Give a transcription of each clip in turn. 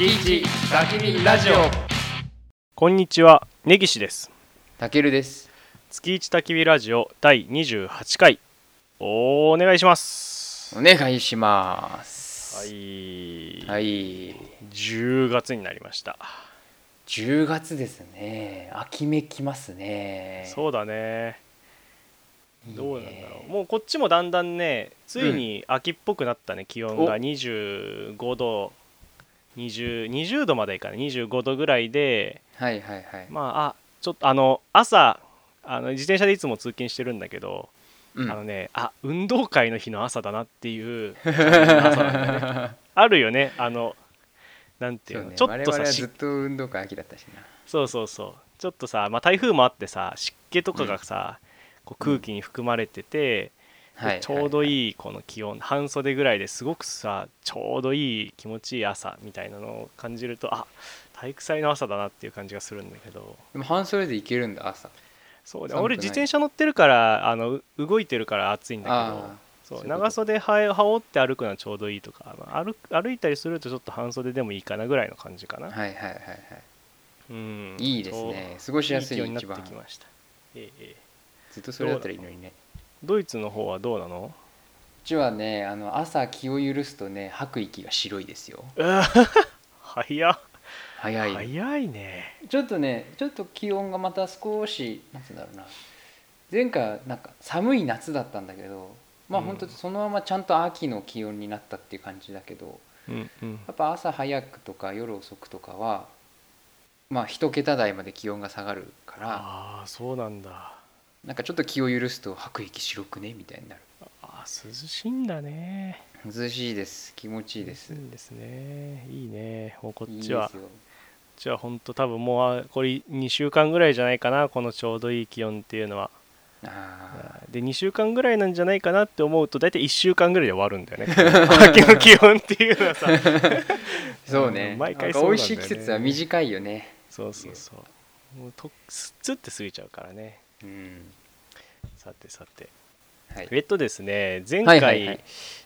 月一焚き火ラジオ。こんにちは根岸です。たけるです。月一焚き火ラジオ第28回。お願いします。お願いします。はい、はい。10月になりました。10月ですね。秋めきますね。そうだね。いいね。どうなんだろう。もうこっちもだんだんねついに秋っぽくなったね気温が。お。25度 20, 20度までいかない。25度ぐらいではいはいはい。まああちょっとあの朝あの自転車でいつも通勤してるんだけど、うん。あのねあ運動会の日の朝だなっていう ね。あるよね。あのなんていうのね。ちょっとさしずっと運動会秋だったしな。そうそうそう。ちょっとさ、まあ、台風もあってさ湿気とかがさ、こう空気に含まれてて、はいちょうどいいいこの気温半袖ぐらいですごくさちょうどいい気持ちいい朝みたいなのを感じるとあ体育祭の朝だなっていう感じがするんだけど。でも半袖でいけるんだ朝。そうね寒くない俺自転車乗ってるからあのう動いてるから暑いんだけど。そう長袖は羽織って歩くのはちょうどいいとか、まあ歩歩いたりするとちょっと半袖でもいいかなぐらいの感じかな、はいはいはいはい。うん。いいですね。過ごしやすいいい気温になってきました。ええええ。ずっとそれだったらいいのにねドイツの方はどうなの？うちはねあの朝気を許すとね吐く息が白いですよ。早っ。早い早いね。ちょっとねちょっと気温がまた少しなんつうんだろうな。前回はなんか寒い夏だったんだけどまあうん。本当そのままちゃんと秋の気温になったっていう感じだけどうんうん。やっぱ朝早くとか夜遅くとかはまあ一桁台まで気温が下がるからああそうなんだなんかちょっと気を許すと吐く息白くねみたいになる。あー涼しいんだね。涼しいです。気持ちいいです。いいですね。いいね。もうこっちは。よ。こっちは本当多分もうあこれ2週間ぐらいじゃないかなこのちょうどいい気温っていうのは。あで2週間ぐらいなんじゃないかなって思うと大体1週間ぐらいで終わるんだよね。秋の気温っていうのはさ。ー そうね。うん毎回そうなんだよね。美味しい季節は短いよね。そうそうそう。もうとスッツって過ぎちゃうからねうん。さてさて。はい。えっとですね前回、はいはいはい。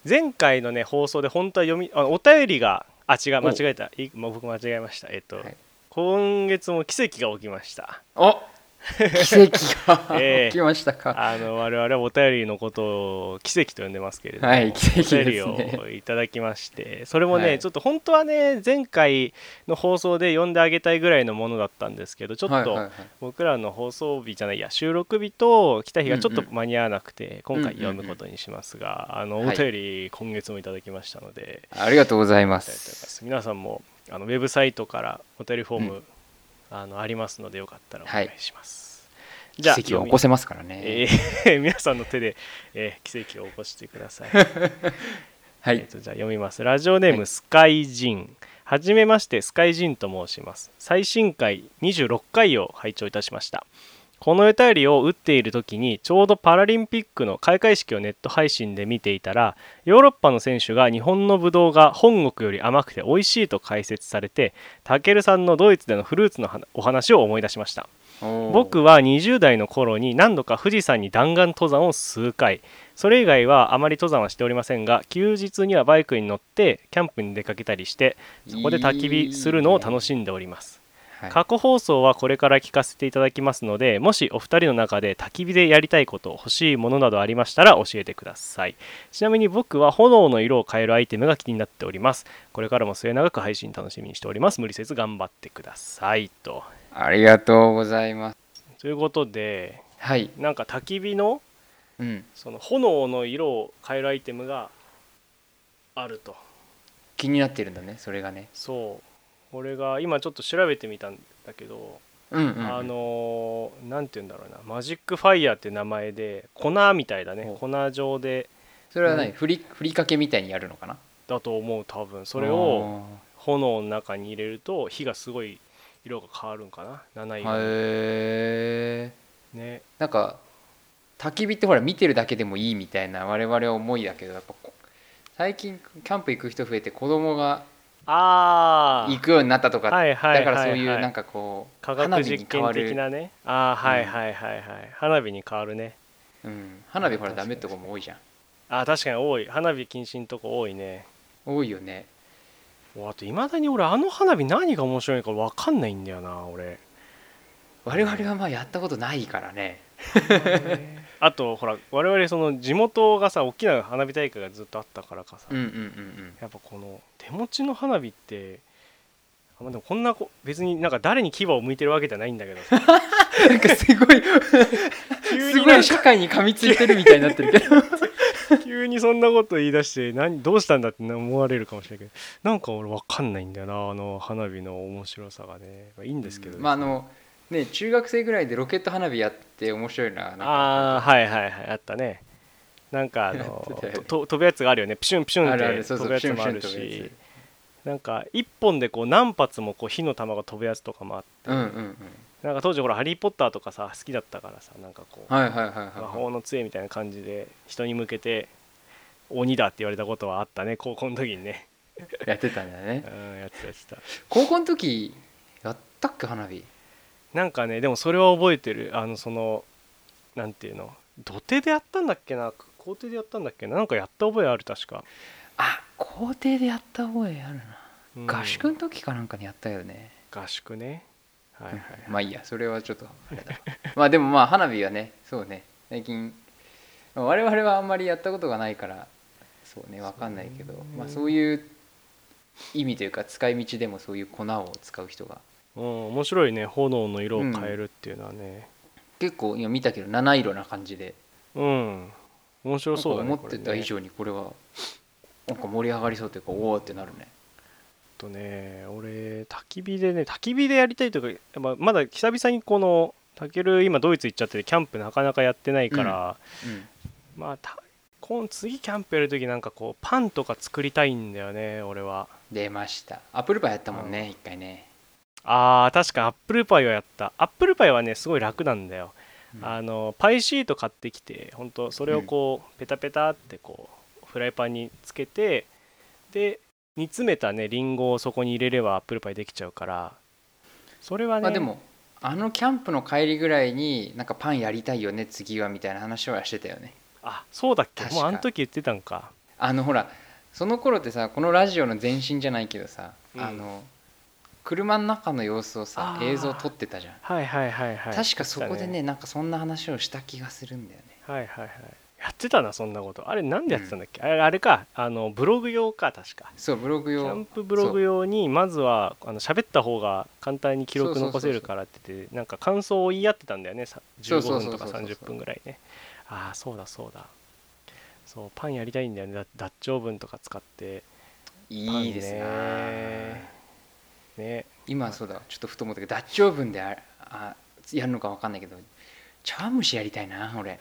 前回のね放送で本当は読みあお便りがあ違う間お違えた。いもう僕間違えました。えっと、はい。今月も奇跡が起きました。お奇跡が ええ。起きましたか、あの我々はお便りのことを奇跡と呼んでますけれども、はい奇跡ですね。お便りをいただきましてそれもね、はい。ちょっと本当はね前回の放送で読んであげたいぐらいのものだったんですけどちょっと、はいはいはい。僕らの放送日じゃないや収録日と来た日がちょっと間に合わなくて、今回読むことにしますが、あのおはい便り今月もいただきましたので、ありがとうございます。皆さんもあのウェブサイトからお便りフォーム、うんあのありますのでよかったらおはい。願いします、奇跡を起こせますからね、えー 皆さんの手で、えー奇跡を起こしてください。はい。えーとじゃあ読みます。ラジオネーム、はい。スカイジン。はじめましてスカイジンと申します。最新回26回を拝聴いたしましたこのお便りを打っている時にちょうどパラリンピックの開会式をネット配信で見ていたらヨーロッパの選手が日本のブドウが本国より甘くて美味しいと解説されてたけるさんのドイツでのフルーツの話お話を思い出しました。僕は20代の頃に何度か富士山に弾丸登山を数回。それ以外はあまり登山はしておりませんが休日にはバイクに乗ってキャンプに出かけたりしてそこで焚き火するのを楽しんでおりますはい。過去放送はこれから聞かせていただきますのでもしお二人の中で焚き火でやりたいこと欲しいものなどありましたら教えてください。ちなみに僕は炎の色を変えるアイテムが気になっております。これからも末永く配信楽しみにしております。無理せず頑張ってくださいと。ありがとうございます。ということではい、なんか焚き火のうん、その炎の色を変えるアイテムがあると。気になってるんだねそれがね。そう俺が今ちょっと調べてみたんだけど、うんうん、うん、あのーなんて言うんだろうな。マジックファイヤーって名前で粉みたいだね。ほ粉状で。それは何、うん。ふりふりかけみたいにやるのかな？だと思う多分。それを炎の中に入れると火がすごい色が変わるんかな。七あー色に。へえね。なんか焚き火ってほら見てるだけでもいいみたいな我々は思いだけどやっぱこ最近キャンプ行く人増えて子供がああ行くようになったとか、はいはいだからそういうなんかこう科学花火実験的なねああはいはいはいはい、花火に変わるね。うん、花火ほらダメってとこも多いじゃん。あー確かに多い。花火禁止のとこ多いね。多いよね。おあといまだに俺あの花火何が面白いのか分かんないんだよな俺。我々はまあやったことないからね あとほら我々その地元がさ大きな花火大会がずっとあったからかさ、うんうんうんうん。やっぱこの手持ちの花火ってあまあでもこんなこ別になんか誰に牙を向いてるわけじゃないんだけどさ。なんかすごいすごい社会に噛みついてるみたいになってるけど。急にそんなこと言い出して何どうしたんだって思われるかもしれないけどなんか俺分かんないんだよなあの花火の面白さがね、まあ、いいんですけど、まああのね中学生ぐらいでロケット花火やって面白いななんか。ああはいはいはいあったね。なんかあの と飛ぶやつがあるよね。プシュンプシュンって飛ぶやつもあるし。なんか一本でこう何発もこう火の玉が飛ぶやつとかもあって。うんうんうん。なんか当時ほら「ハリー・ポッター」とかさ好きだったからさなんかこう魔は法の杖みたいな感じで人に向けて鬼だって言われたことはあったね高校の時にね、いやってたんだね。うん、やってたやってた。高校の時やったっけ花火？なんかねでもそれは覚えてる。あのそのなんていうの？土手でやったんだっけな？校庭でやったんだっけな？なんかやった覚えある確か、あ校庭でやった覚えあるな、うん。合宿の時かなんかにやったよね。合宿ね。はいはい、はい。まあいいやそれはちょっとあれだ。まあでもまあ花火はねそうね。最近まあ我々はあんまりやったことがないからそうねわかんないけど。そうね。まあそういう意味というか使い道でもそういう粉を使う人がうん、面白いね炎の色を変えるっていうのはね。結構今見たけど七色な感じで。うん、面白そうだね思ってた以上にこれはなんか盛り上がりそうというかおおってなるね。とね俺焚き火でね焚き火でやりたいというか、まあ、まだ久々にこのたける今ドイツ行っちゃっててキャンプなかなかやってないから、うんまあた今次キャンプやる時なんかこうパンとか作りたいんだよね俺は。出ました。アップルパイやったもんうん。ね一回ねあー確かにアップルパイをやった。アップルパイはねすごい楽なんだよ、うん。あのパイシート買ってきて本当それをこう、ペタペタってこうフライパンにつけてで煮詰めたねリンゴをそこに入れればアップルパイできちゃうから。それはね、まあでもあのキャンプの帰りぐらいになんかパンやりたいよね次はみたいな話はしてたよね。あそうだっけ？もうあの時言ってたんか。あのほらその頃ってさこのラジオの前身じゃないけどさ、うん。あの車の中の様子をさ映像撮ってたじゃん、はいはいはいはい。確かそこでねなんかそんな話をした気がするんだよね。はいはいはい。やってたなそんなこと。あれなんでやってたんだっけ、あれあれか。あのブログ用か確か。そうブログキ用ャンプブログ用にまずはあの喋った方が簡単に記録残せるからって言ってなんか感想を言い合ってたんだよね。さ15そうそうそう分とかそうそう。30分ぐらいね。ああそうだそうだ。そうパンやりたいんだよね。ダダッチオーブンとか使って。いいですな、ねね。今そうだ。ちょっとふと思ったけどダッチオーブンでああやるのか分かんないけど茶碗蒸しやりたいな俺。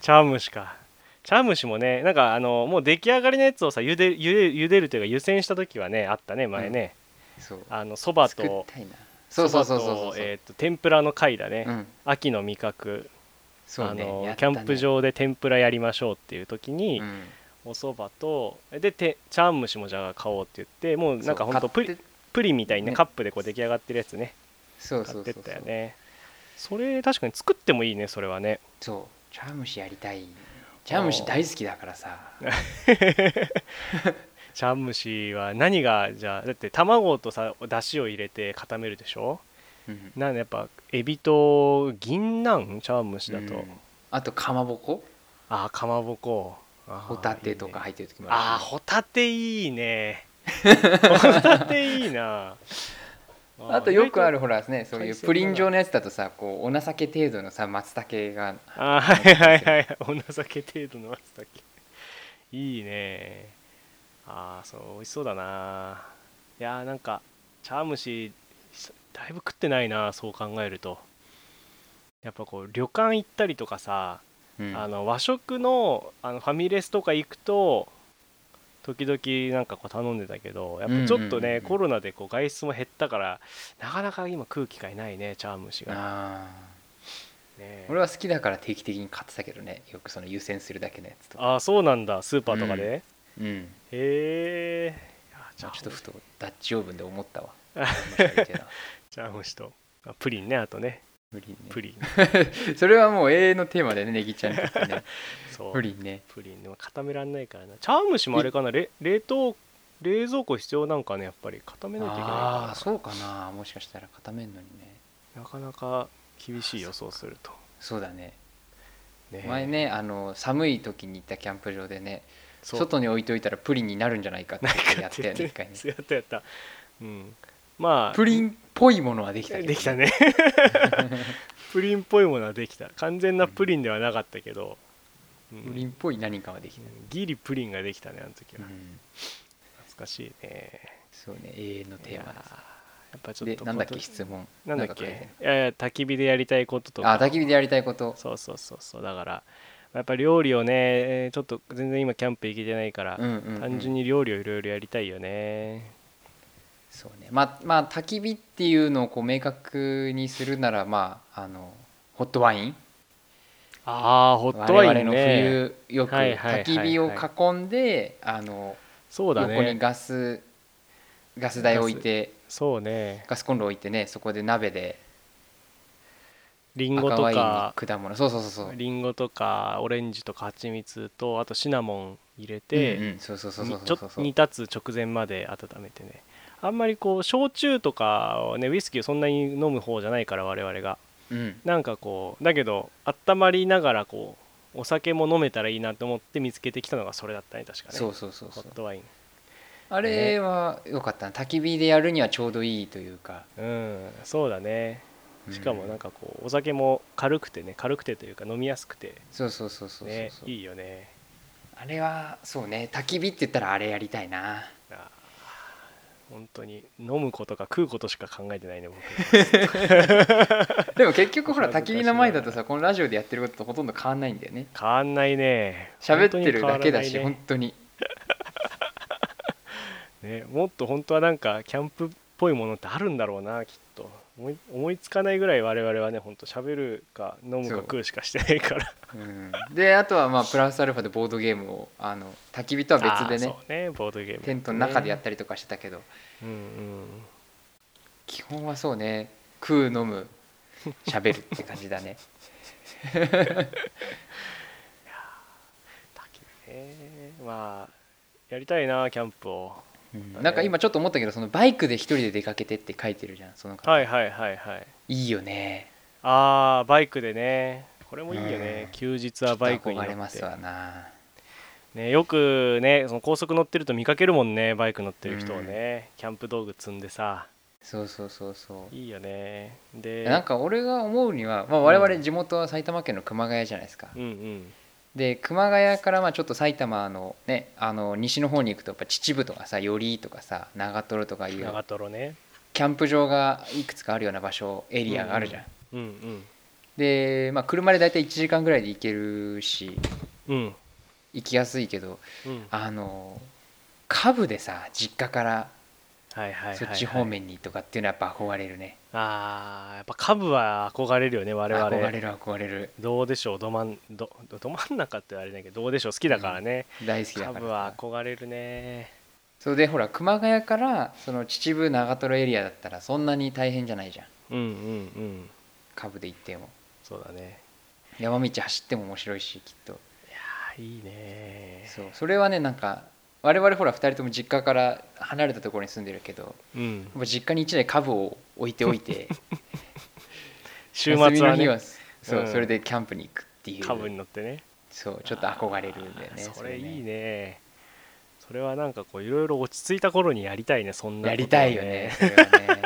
茶碗蒸しか。茶碗蒸しもねなんかあのもう出来上がりのやつをさ茹で茹で茹でるというか湯煎した時はねあったね前ね、そう。あのそばとそうそうそうそうえーと天ぷらの貝だね、うん。秋の味覚。そうねあのね。キャンプ場で天ぷらやりましょうっていう時に、うんお蕎麦とでて茶碗蒸しもじゃあ買おうって言ってもうなんかほんとプリプリンみたいにね。ねカップでこう出来上がってるやつね。そうそうそうたよね。それ確かに作ってもいいねそれはね。そう。茶碗蒸しやりたい。茶碗蒸し大好きだからさ。茶碗蒸しは何がじゃあだって卵とさだしを入れて固めるでしょ？うん。なんでやっぱエビと銀杏？茶碗蒸しだと、うん。あとかまぼこ？ああかまぼこホタテとか入ってる時もあああるしホタテいいね。ホタテいいな。あとよくあるるほらねそういうプリン状のやつだとさこうお情け程度のさ松茸があーはいはいはい お情け程度の松茸。いいね。ああそう美味しそうだな。いやーなんか茶碗蒸しだいぶ食ってないなそう考えると。やっぱこう旅館行ったりとかさ、うんあの和食のあのファミレスとか行くと時々なんかこう頼んでたけどやっぱちょっとね、うんうん。うんうんコロナでこう外出も減ったからなかなか今食う機会ないね茶碗蒸しが、あね。ー俺は好きだから定期的に買ってたけどね。よくその湯煎するだけのやつとか。ああそうなんだ。スーパーとかで、うん。へえじゃあちょっとふとダッチオーブンで思ったわ。茶碗蒸しとあプリンねあとねプリンね。プリン。それはもう永遠のテーマでねネギちゃんにとってね。そう。プリンね。プリンでも固めらんないからな。茶碗蒸しもあれかな。れ冷凍冷蔵庫必要なんかねやっぱり固めないといけないあかあそうかな。もしかしたら固めんのにね。らなかなか厳しい予想すると、そうだね。ね前ねあの寒い時に行ったキャンプ場でね外に置いといたらプリンになるんじゃないかってやったよね一回ね。やったやった。うんまあプリンっぽいものはできたできたね。プリンっぽいものはできた。完全なプリンではなかったけど、うん。プリンっぽい何かはできた、ギリプリンができたねあの時は、うん。懐かしいね。そうね永遠のテーマですいやっぱちょっとでなんだっけ質問。なんだっけ？いやいや焚き火でやりたいこととか。あ焚き火でやりたいこと。そうそうそうそう。だからやっぱ料理をねえーちょっと全然今キャンプ行けてないから、単純に料理をいろいろやりたいよねそうね。まあまあ焚き火っていうのをこう明確にするならまああのホットワイン。ああホットワインね。我々の冬よく焚き火を囲んであのそうだ横にねガスガス台置いてそうね。ガスコンロ置いてねそこで鍋で。リンゴとか。果物。そうそうそうそう。リンゴとかオレンジとか蜂蜜とあとシナモン入れて、うんうん。そうそうそうそうにちょそう。そう煮立つ直前まで温めてねあんまりこう焼酎とかをねウイスキーをそんなに飲む方じゃないから我々が。うん。なんかこうだけど温まりながらこうお酒も飲めたらいいなと思って見つけてきたのがそれだったね確かね。そうそうそうそう。ホットワイン。あれは良かったな。焚き火でやるにはちょうどいいというか。うんそうだね。しかもなんかこうお酒も軽くてね軽くてというか飲みやすくて。そうそうそうそうそうねそう。いいよね。あれはそうね。焚き火って言ったらあれやりたいな本当に飲むことか食うことしか考えてないね僕。でも結局ほら焚き火の前だとさこのラジオでやってることとほとんど変わんないんだよね。変わんないね。喋ってるだけだし本本当に当に。ねもっと本当はなんかキャンプっぽいものってあるんだろうなきっと思い思いつかないぐらい我々はね本当喋るか飲むか食うしかしてないから。うん。であとはまあプラスアルファでボードゲームをあの焚き火とは別でね。ねボードゲーム、テントの中でやったりとかしてたけど。うんうん。基本はそうね。食う飲む喋るって感じだね。焚き火ね。まあやりたいなキャンプをうん。なんか今ちょっと思ったけどそのバイクで一人で出かけてって書いてるじゃんその方。はいはいはいはい。いいよね。あーバイクでね。これもいいよね、うん。休日はバイクに乗っと憧れますわな。ね、よくねその高速乗ってると見かけるもんねバイク乗ってる人をね、キャンプ道具積んでさ。そうそうそうそう。いいよね。でなんか俺が思うには、まあ、我々地元は埼玉県の熊谷じゃないですか、うんうんで熊谷からまあちょっと埼玉のねあの西の方に行くとやっぱ秩父とかさ寄居とかさ長瀞とかいう長瀞ね。キャンプ場がいくつかあるような場所エリアがあるじゃん、うんうん。で、まあ、車で大体1時間ぐらいで行けるしうん。行きやすいけどうん。あのカブでさ実家からそっち方面にとかっていうのはやっぱ憧れるね、あーやっぱカブは憧れるよね我々。憧れる憧れる。どうでしょうど真んどど真ん中ってあれだけどどうでしょう好きだからね、大好きだからカブは憧れるね。そうでほら熊谷からその秩父長瀞エリアだったらそんなに大変じゃないじゃん。うんうんうん。カブで行っても。そうだね。山道走っても面白いしきっと。あいいねそうそれはねなんか我々ほら2人とも実家から離れたところに住んでるけどうん。実家に1台カブを置いておいて 週末はね。はそう、うん。それでキャンプに行くっていう。カブに乗ってね。そうちょっと憧れるんだよねそれいいね。ねそれはなんかこういろいろ落ち着いた頃にやりたいねそんなことはやりたいよね それはね。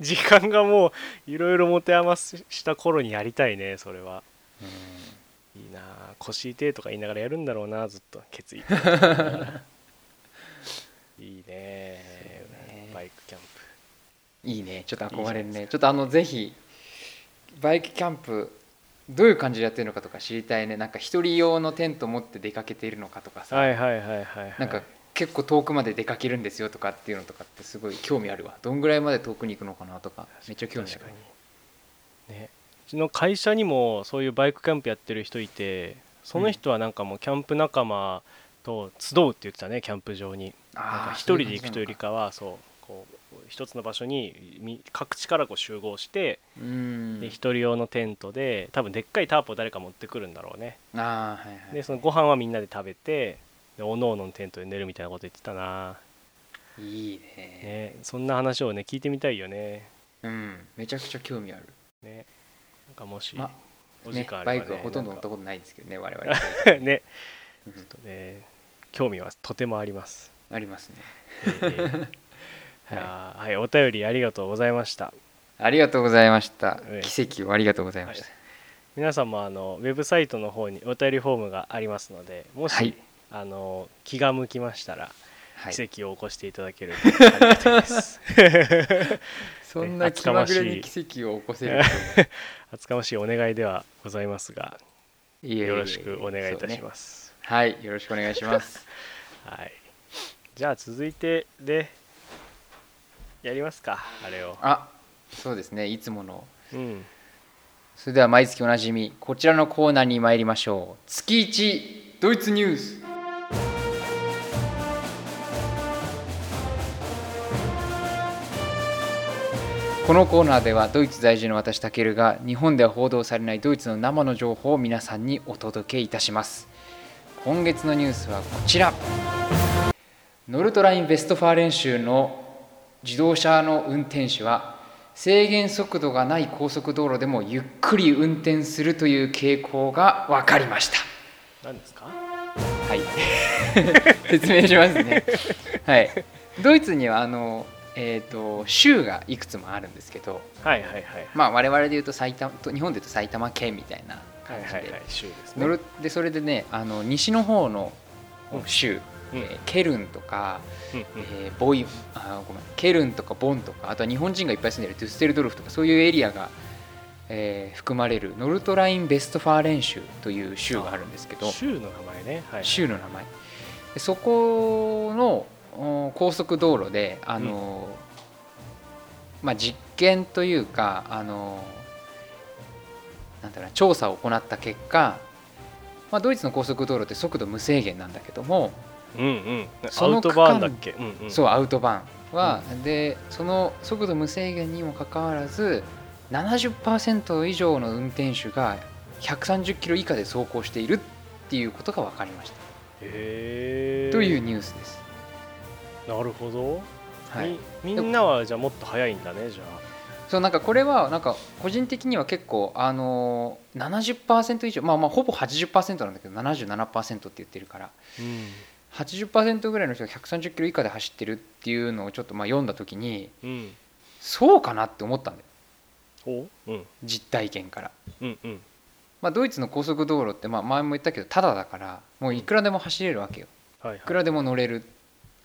時間がもういろいろ持て余した頃にやりたいねそれは。うん。いいなあ腰痛いとか言いながらやるんだろうなずっと決意 いいね。ね。バイクキャンいいね。ちょっと憧れるね。ちょっとあのぜひバイクキャンプどういう感じでやってるのかとか知りたいね。なんか一人用のテント持って出かけているのかとかさ、プはいはいはいはいはい。なんか結構遠くまで出かけるんですよとかっていうのとかってすごい興味あるわ。どんぐらいまで遠くに行くのかなとか。めっちゃ興味あるね。うちの会社にもそういうバイクキャンプやってる人いてその人はなんかもうキャンプ仲間と集うって言ってたねキャンプ場に。なんかあー一人で行くというよりかはそうこう一つの場所にみ各地からこう集合してうん。で一人用のテントで多分でっかいタープを誰か持ってくるんだろうね。あーはいはい。でそのご飯はみんなで食べてでおのおののテントで寝るみたいなこと言ってたな。いいね。ねそんな話をね聞いてみたいよね。うん。めちゃくちゃ興味ある。ね。なんかもし、まお時ね間あれば、ね、バイクはほとんど乗ったこことないですけどね我々。と ねうんちょっとね興味はとてもあります、ありますね。えー い。やーはい、お便りありがとうございました。ありがとうございました。ええ奇跡をありがとうございました。皆さんもあのウェブサイトの方にお便りフォームがありますのでもし、はい。あの気が向きましたらはい。奇跡を起こしていただけるとありがたいです、そんな気まぐれに奇跡を起こせる 厚かましいお願いではございますがよろしくお願いいたしすます、はいよろしくお願いします。はい。じゃあ続いてでやりますかあれを。あそうですね。いつもの。うん。それでは毎月おなじみこちらのコーナーに参りましょう。月一ドイツニュース。このコーナーではドイツ在住の私タケルが日本では報道されないドイツの生の情報を皆さんにお届けいたします今月のニュースはこちら。ノルトライン・ベストファーレン州の自動車の運転手は制限速度がない高速道路でもゆっくり運転するという傾向が分かりました。何ですか？はい。説明しますね。はい。ドイツにはあのえー、と州がいくつもあるんですけど、はいはいはい。まあ、我々で言うと埼玉と日本で言うと埼玉県みたいなは感じでいはいはい。州で。すねノルでそれでねあの西の方の州、うん。えーケルンとか、うんうん。えーボイあごめん。ケルンとかボンとかあとは日本人がいっぱい住んでるデュッセルドルフとかそういうエリアが、えー含まれるノルトライン・ベストファーレン州という州があるんですけど州の名前ね。はい州の名前。でそこのお高速道路であの、まあ、実験というかあのなんだろうな調査を行った結果、まあ、ドイツの高速道路って速度無制限なんだけども、うんうん。そのアウトバーンだっけ？うんうん。そうアウトバーンは、でその速度無制限にもかかわらず70%以上の運転手が130キロ以下で走行しているっていうことが分かりました、へえというニュースです。なるほど、はい、みみんなはじゃあもっと早いんだねじゃあそうなんかこれはなんか個人的には結構あのー70%以上まあまあほぼ80%なんだけど77%って言ってるから。うん80%ぐらいの人が130キロ以下で走ってるっていうのをちょっとまあ読んだ時にうんそうかなって思ったんだよ。おうん。実体験から。うんうん。まあ、ドイツの高速道路ってまあ前も言ったけどタダだからもういくらでも走れるわけよ。はいはい。いくらでも乗れる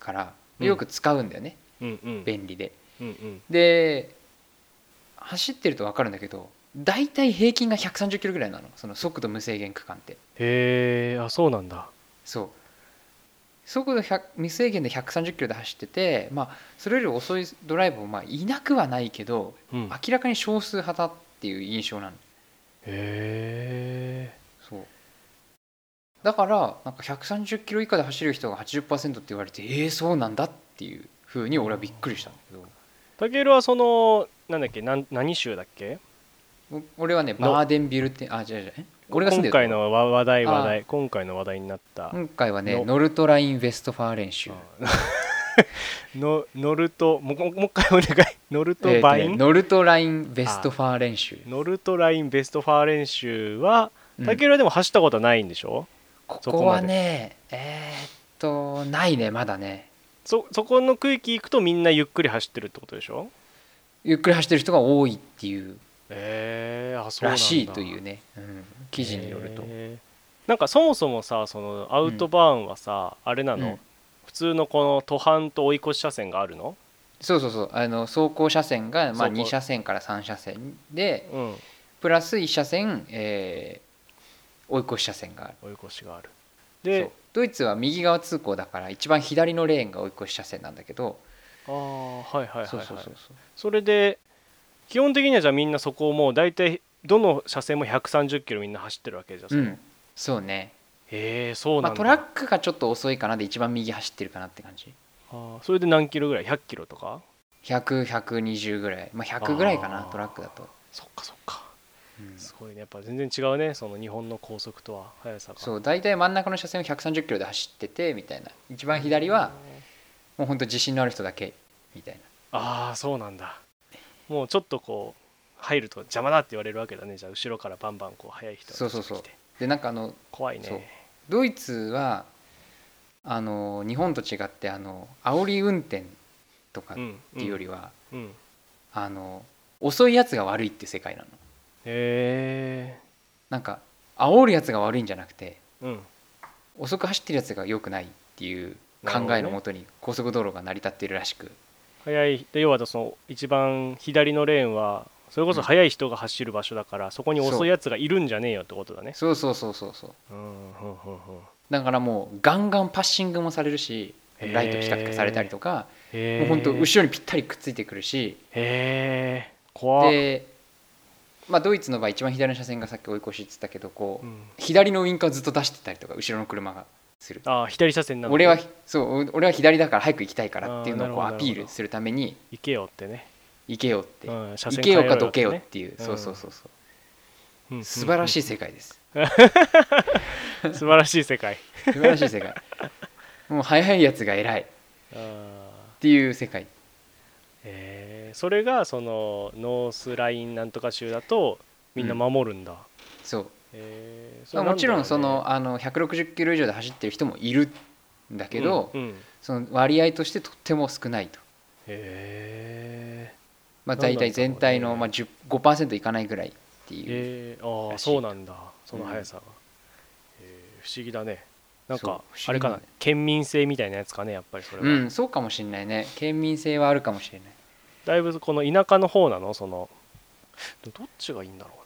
からうん。よく使うんだよね、うんうん。便利で。うんうん。で走ってると分かるんだけど大体平均が130キロぐらいなの。その速度無制限区間って。へえあそうなんだ。そう。速度100無制限で130キロで走っててまあそれより遅いドライバーもまあいなくはないけどうん。へ明らかに少数派だっていう印象なの。えそう。だからなんか130キロ以下で走る人が80%って言われてえー、そうなんだっていうふうに俺はびっくりしたんだけど。たけるはそのなんだっけ？なん何州だっけ？お俺はねの。バーデンビルってあ違う違う。え俺が住んでる今回のわ話題あ。話題今回の話題になった。今回はねの。ノルトライン・ウェストファーレン州。あ。の乗るともうもう一回お願い。乗るとえーとバイン、ねノルトライン・ウェストファーレン州。ノルトラインベストファーレン州はうん。たけるはでも走ったことはないんでしょ、ここはねえーっとないねまだね。そそこの区域行くとみんなゆっくり走ってるってことでしょ？ゆっくり走ってる人が多いっていう。えー、あそうらしいというね、うん、記事によると、なんかそもそもさそのアウトバーンはさ、あれなの、うん。普通のこの途半と追い越し車線があるの？そうそうそう。あの走行車線が、まあ、走行2車線から3車線でうん。プラス1車線、えー追い越し車線がある。追い越しがある。でドイツは右側通行だから一番左のレーンが追い越し車線なんだけど、ああはいはいはいはい。そうそうそうそれで基本的にはじゃあみんなそこをもう大体どの車線も130キロみんな走ってるわけじゃん、うん。そうね、へえそうまあ、なんだ、トラックがちょっと遅いかなで一番右走ってるかなって感じ。あーそれで何キロぐらい？100キロとか？100120ぐらい。まあ100ぐらいかなトラックだと、そっかそっか。うん。すごいね。やっぱ全然違うねその日本の高速とは速さが。そう大体真ん中の車線を130キロで走っててみたいな。一番左はもうほんと自信のある人だけみたいな。ああそうなんだ。もうちょっとこう入ると邪魔だって言われるわけだね。じゃあ後ろからバンバンこう速い人がそうそうそう。でなんかあの怖いね。ドイツはあの日本と違ってあの煽り運転とかっうんていうよりは、うんへあの遅いやつが悪いって世界なの。えなんか煽るやつが悪いんじゃなくてうん。遅く走ってるやつが良くないっていう考えのもとに高速道路が成り立っているらしく。速い。で要はその一番左のレーンはそれこそ速い人が走る場所だから、そこに遅いやつがいるんじゃねえよってことだね。そう。そうそうそうそうう。んうんうんうんだからもうガンガンパッシングもされるしライトピカピカされたりとかもうほんと後ろにぴったりくっついてくるし。へえ怖っ。で、まあ、ドイツの場合一番左の車線がさっき追い越しって言ったけどこう、うん。左のウインカーずっと出してたりとか後ろの車がする。ああ左車線なの俺はそう俺は左だから早く行きたいからっていうのをこうアピールするために行けよってね、行けよって、うん、車行けよかどけよねっていう、うん。そうそうそうそう。うん素晴らしい世界です、う ん素晴らしい世界。素晴らしい世界。もう速いやつが偉い。っていう世界。えー。それがそのノースラインなんとか州だとみんな守るんだ、そうえー。もちろんそのあの160キロ以上で走ってる人もいるんだけど、うんうん。その割合としてとっても少ないと、へまあ、なんなんだろうね大体全体のまあ10 5%いかないぐらいってーいう、えー、ああそうなんだ。その速さが、えー。不思議だね。なんかあれかな？県民性みたいなやつかねやっぱりそれは、うんそうかもしれないね。県民性はあるかもしれない。だいぶこの田舎の方なの？そのどっちがいいんだろうな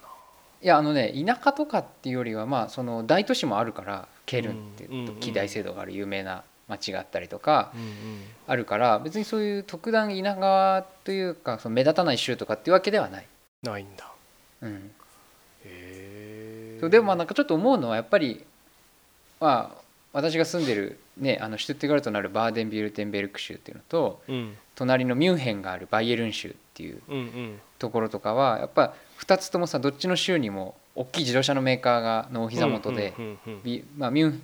いやあのね田舎とかっていうよりはまあその大都市もあるからケルンって機大制度がある有名な町があったりとかあるから別にそういう特段田舎というかその目立たない州とかっていうわけではない、ないんだ。うん、へえでもまあなんかちょっと思うのはやっぱりまあ私が住んでるねあのシュトゥットガルトのあるバーデンビュルテンベルク州っていうのとうん。隣のミュンヘンがあるバイエルン州っていうところとかはやっぱ2つともさどっちの州にも大きい自動車のメーカーがのお膝元で、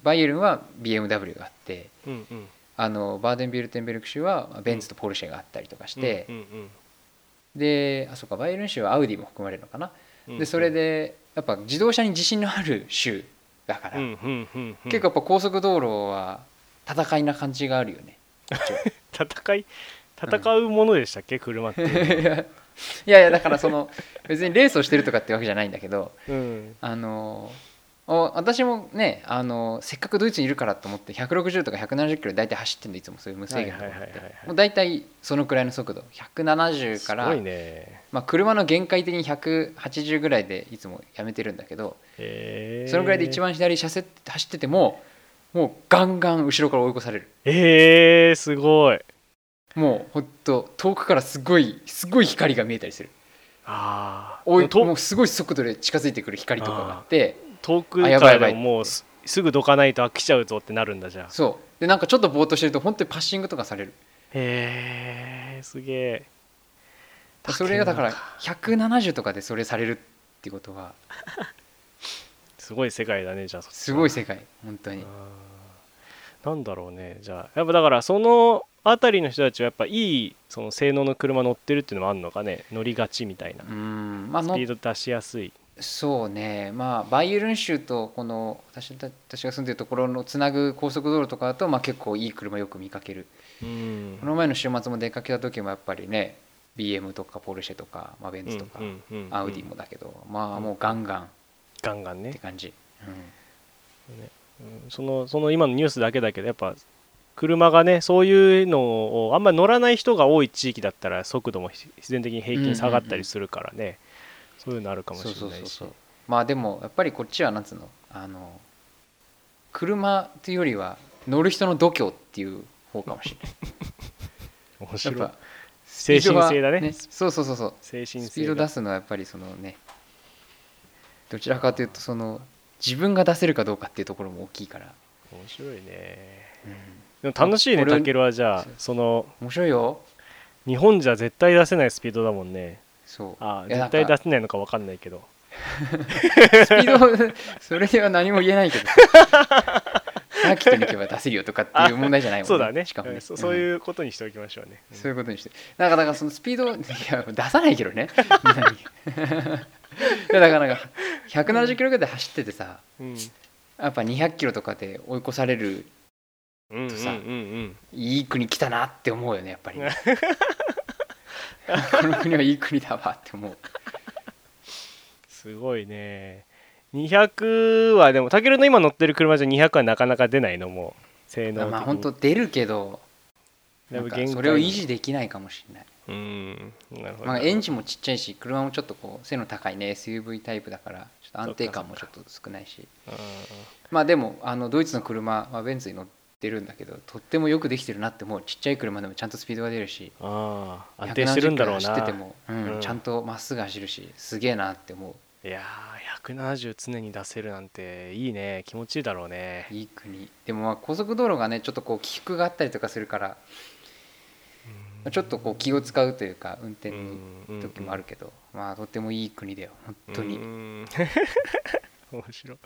バイエルンは BMW があってうんうん。あのバーデンビュルテンベルク州はまあベンツとポルシェがあったりとかして、うんうんであそうかバイエルン州はアウディも含まれるのかな、うんでそれでやっぱ自動車に自信のある州だから、うんうんうんうん。結構やっぱ高速道路は戦いな感じがあるよね。戦い？戦うものでしたっけ？車って いやいやだからその 別にレースをしてるとかってわけじゃないんだけどうん。あのお私もねあのせっかくドイツにいるからと思って160とか170キロ大体走ってんのいつもそういう無制限のところって。はいはいはいはいはい。もう大体そのくらいの速度。170から、ね。まあ、車の限界的に180ぐらいでいつもやめてるんだけどそのぐらいで一番左車線走っててももうガンガン後ろから追い越される。えー、すごいもうほんと遠くからすごいすごい光が見えたりする。ああもうすごい速度で近づいてくる光とかがあって。遠くからでももうすすぐどかないと飽きちゃうぞってなるんだじゃあそう。でなんかちょっとぼーっとしてると本当にパッシングとかされる。へえすげえ。それがだから竹170とかでそれされるってことは。すごい世界だねじゃあすごい世界本当に。なんだろうねじゃあ。やっぱだからその辺りの人たちはやっぱいいその性能の車乗ってるっていうのもあるのかね？乗りがちみたいな。うん。まあのスピード出しやすい。そうね。まあバイエルン州とこの私た私が住んでるところのつなぐ高速道路とかだと、まあ、結構いい車よく見かける。うん。この前の週末も出かけた時もやっぱりね BM とかポルシェとか、まあ、ベンツとか、うんうんうんうん。アウディもだけどまあもうガンガン。っガンガンね。て感じ、うん。うん。そのその今のニュースだけだけどやっぱ車がねそういうのをあんまり乗らない人が多い地域だったら速度も自然的に平均下がったりするからね、そういうのあるかもしれないし。そうそうそうまあでもやっぱりこっちはなんつうの？あの車っていうよりは乗る人の度胸っていう方かもしれない。や 面白い。っぱ精神性だね。そうそうそうそう。精神スピード出すのはやっぱりそのねどちらかというとその自分が出せるかどうかっていうところも大きいから、面白いね。うんでも楽しいね俺たけるはじゃあその面白いよ。日本じゃ絶対出せないスピードだもんね。そう。あいや絶対出せないのか分かんないけど。スピード それでは何も言えないけど。サーキットに行けば出せるよとかっていう問題じゃないもんね。そうだね。しかもね。うんそそううんいうことにしておきましょうね、そういうことにして。なんかだからそのスピードいや出さないけどね。何 いやだからなんか170キロぐらいで走っててさうん。やっぱ200キロとかで追い越されるうんうんうんさうん。いい国来たなって思うよねやっぱり。この国はいい国だわって思う。すごいね。200はでもたけるの今乗ってる車じゃ200はなかなか出ないのもう。性能的に。まあ本当出るけどなんかそれを維持できないかもしれない、うん。なるほど、まあ、エンジンもちっちゃいし車もちょっとこう背の高いね SUV タイプだからちょっと安定感もちょっと少ないし。うんまあでもあのドイツの車、まあ、ベンツに乗ってるんだけどとってもよくできてるなって思うちっちゃい車でもちゃんとスピードが出るしああ安定してるんだろう170キロ走っててなも、うんうん。ちゃんとまっすぐ走るしすげえなって思いやー170常に出せるなんていいね。気持ちいいだろうね。ういい国。でもまあ高速道路がねちょっとこう起伏があったりとかするからちょっとこう気を使うというか運転の時もあるけど、まあとってもいい国だよ本当に、うん。面白い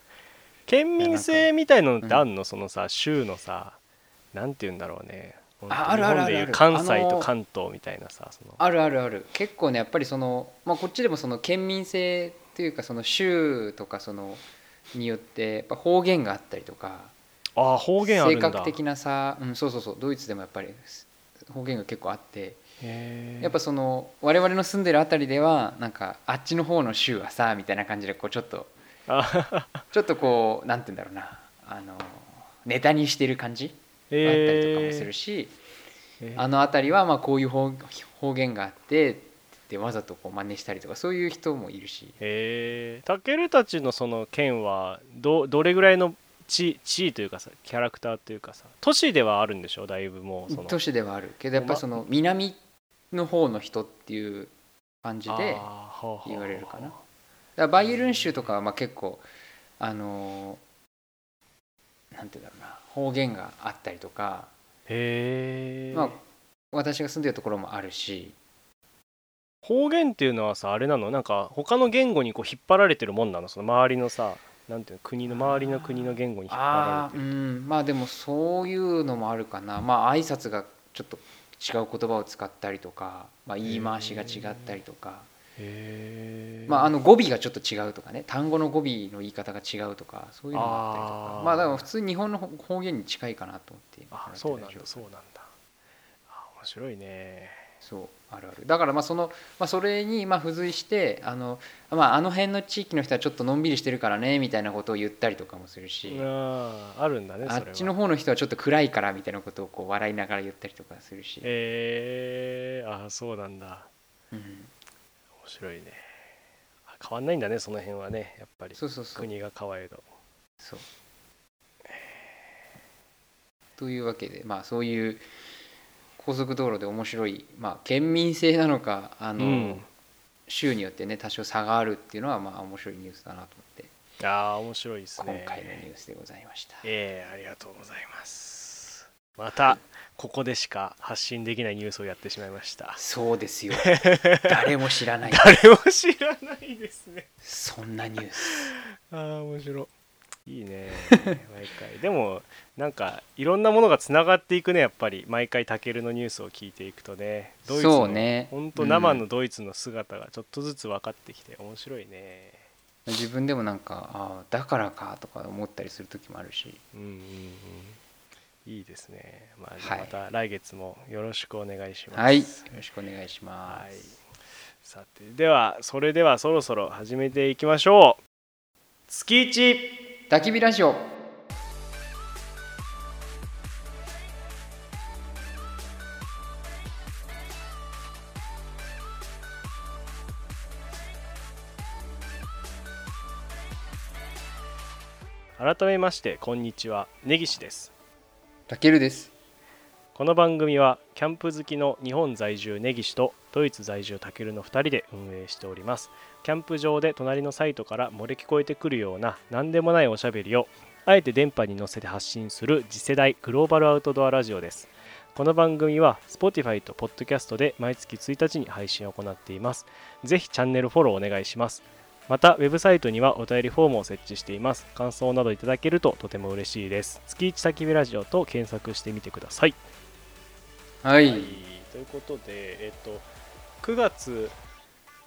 県民性みたいのってあんの、そのさ州のさなんて言うんだろうね。ああるあるある関西と関東みたいなさあるあるある。結構ねやっぱりその、まあ、こっちでもその県民性というかその州とかそのによってやっぱ方言があったりとかああ方言ある性んだ。格的なさ、うん、そうそうそう。ドイツでもやっぱり方言が結構あってやっぱその我々の住んでるあたりではなんかあっちの方の州はさみたいな感じでこうちょっとあ ちょっとこうなんて言うんだろうな。あのネタにしてる感じがあったえりとかもするし、えあの辺りはまあこういう方方言があってってわざとこう真似したりとかそういう人もいるし。へえたけるたちのその県はどどれぐらいの地地位というかさキャラクターというかさ都市ではあるんでしょだいぶもうその。都市ではある。けどやっぱりその南の方の人っていう感じで言われるかならバイエルン州とかはまあ結構あのーなんて言うんだろうな方言があったりとかへえ、まあ私が住んでるところもあるし。方言っていうのはさあれなの？なんか他の言語にこう引っ張られてるもんなの？その周りのさなんていうの？国の周りの国の言語に引っ張られてる。うん。まあでもそういうのもあるかな。まあ挨拶がちょっと違う言葉を使ったりとか、まあ、言い回しが違ったりとか、まあ、あの語尾がちょっと違うとかね。単語の語尾の言い方が違うとかそういうのもあったりとあー。かまあだから普通に日本の方言に近いかなと思ってあそうなんだそうなんだ。あ面白いね。そうあるある。だからまあその、まあ、それにまあ付随してあの,、まあ、あの辺の地域の人はちょっとのんびりしてるからねみたいなことを言ったりとかもするし、あーあるんだねあっちの方の人はちょっと暗いからみたいなことをこう笑いながら言ったりとかするし、へえあそうなんだ。うん、面白いね。あ変わんないんだねその辺はねやっぱり。そうそうそう。国が変われどそう。というわけでまあそういう高速道路で面白い、まあ、県民性なのかあの、うん。州によってね多少差があるっていうのはまあ面白いニュースだなと思って。ああ面白いです今ね回のニュースでございました。ええありがとうございますまたここでしか発信できないニュースをやってしまいました。そうですよ。誰も知らない。誰も知らないですね。そんなニュース。ああ面白い。いいね。毎回。でもなんかいろんなものがつながっていくねやっぱり。毎回たけるのニュースを聞いていくとね。ドイツそのうね。本当生のドイツの姿がちょっとずつ分かってきて面白いね。自分でもなんかああだからかとか思ったりする時もあるし。うんうんうんいいですね、まあ、はい。また来月もよろしくお願いします。はい。よろしくお願いしまはいす、さてではそれではそろそろ始めていきましょう。月一。焚き火ラジオ。改めましてこんにちは。根岸ですたけるです。この番組はキャンプ好きの日本在住根岸とドイツ在住たけるの2人で運営しております。キャンプ場で隣のサイトから漏れ聞こえてくるような何でもないおしゃべりをあえて電波に乗せて発信する次世代グローバルアウトドアラジオです。この番組は Spotify と Podcast で毎月1日に配信を行っています。ぜひチャンネルフォローお願いします。またウェブサイトにはお便りフォームを設置しています。感想などいただけるととても嬉しいです。月一焚き火ラジオと検索してみてください。はい、ということでえっ、と9月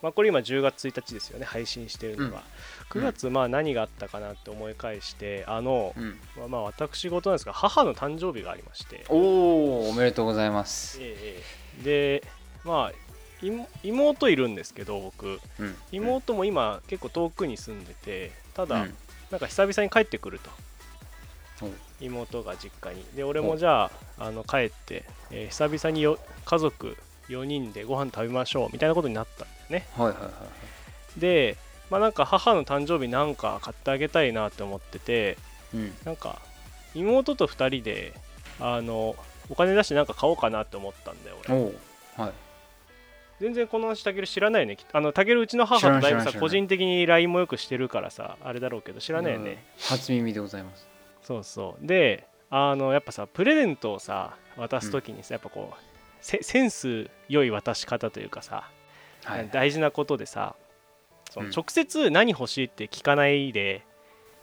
まあこれ今10月1日ですよね。配信してるのが、9月まあ何があったかなって思い返してあの、うん、まあ、まあ私事なんですが母の誕生日がありまして。おおおめでとうございます、ええええ。でまあ妹妹いるんですけど僕。うん、妹も今結構遠くに住んでてただ、うん。なんか久々に帰ってくると。お妹が実家に。で俺もじゃああの帰って、えー久々によ家族4人でご飯食べましょうみたいなことになったんだよね。はいはいはいでまあなんか母の誕生日なんか買ってあげたいなって思っててうん。なんか妹と2人であのお金出してなんか買おうかなって思ったんだよ俺。はい全然この話たける知らないよねあのたけるうちの母とだいぶさ個人的に LINE もよくしてるからさあれだろうけど知らないよね、うん。初耳でございます。そうそう。であのやっぱさプレゼントをさ渡す時にさ、やっぱこうセセンス良い渡し方というかさ、はい。大事なことでさそのうん。直接何欲しいって聞かないで、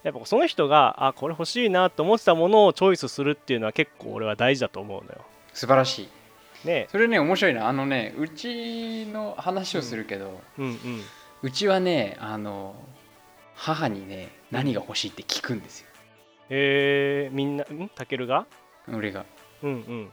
やっぱその人があこれ欲しいなと思ってたものをチョイスするっていうのは結構俺は大事だと思うのよ。素晴らしいね。それね面白いな。あのねうちの話をするけど、うんうん。うちはねあの母にね何が欲しいって聞くんですよ。えー、みんなん？たけるが？俺が。うんうん。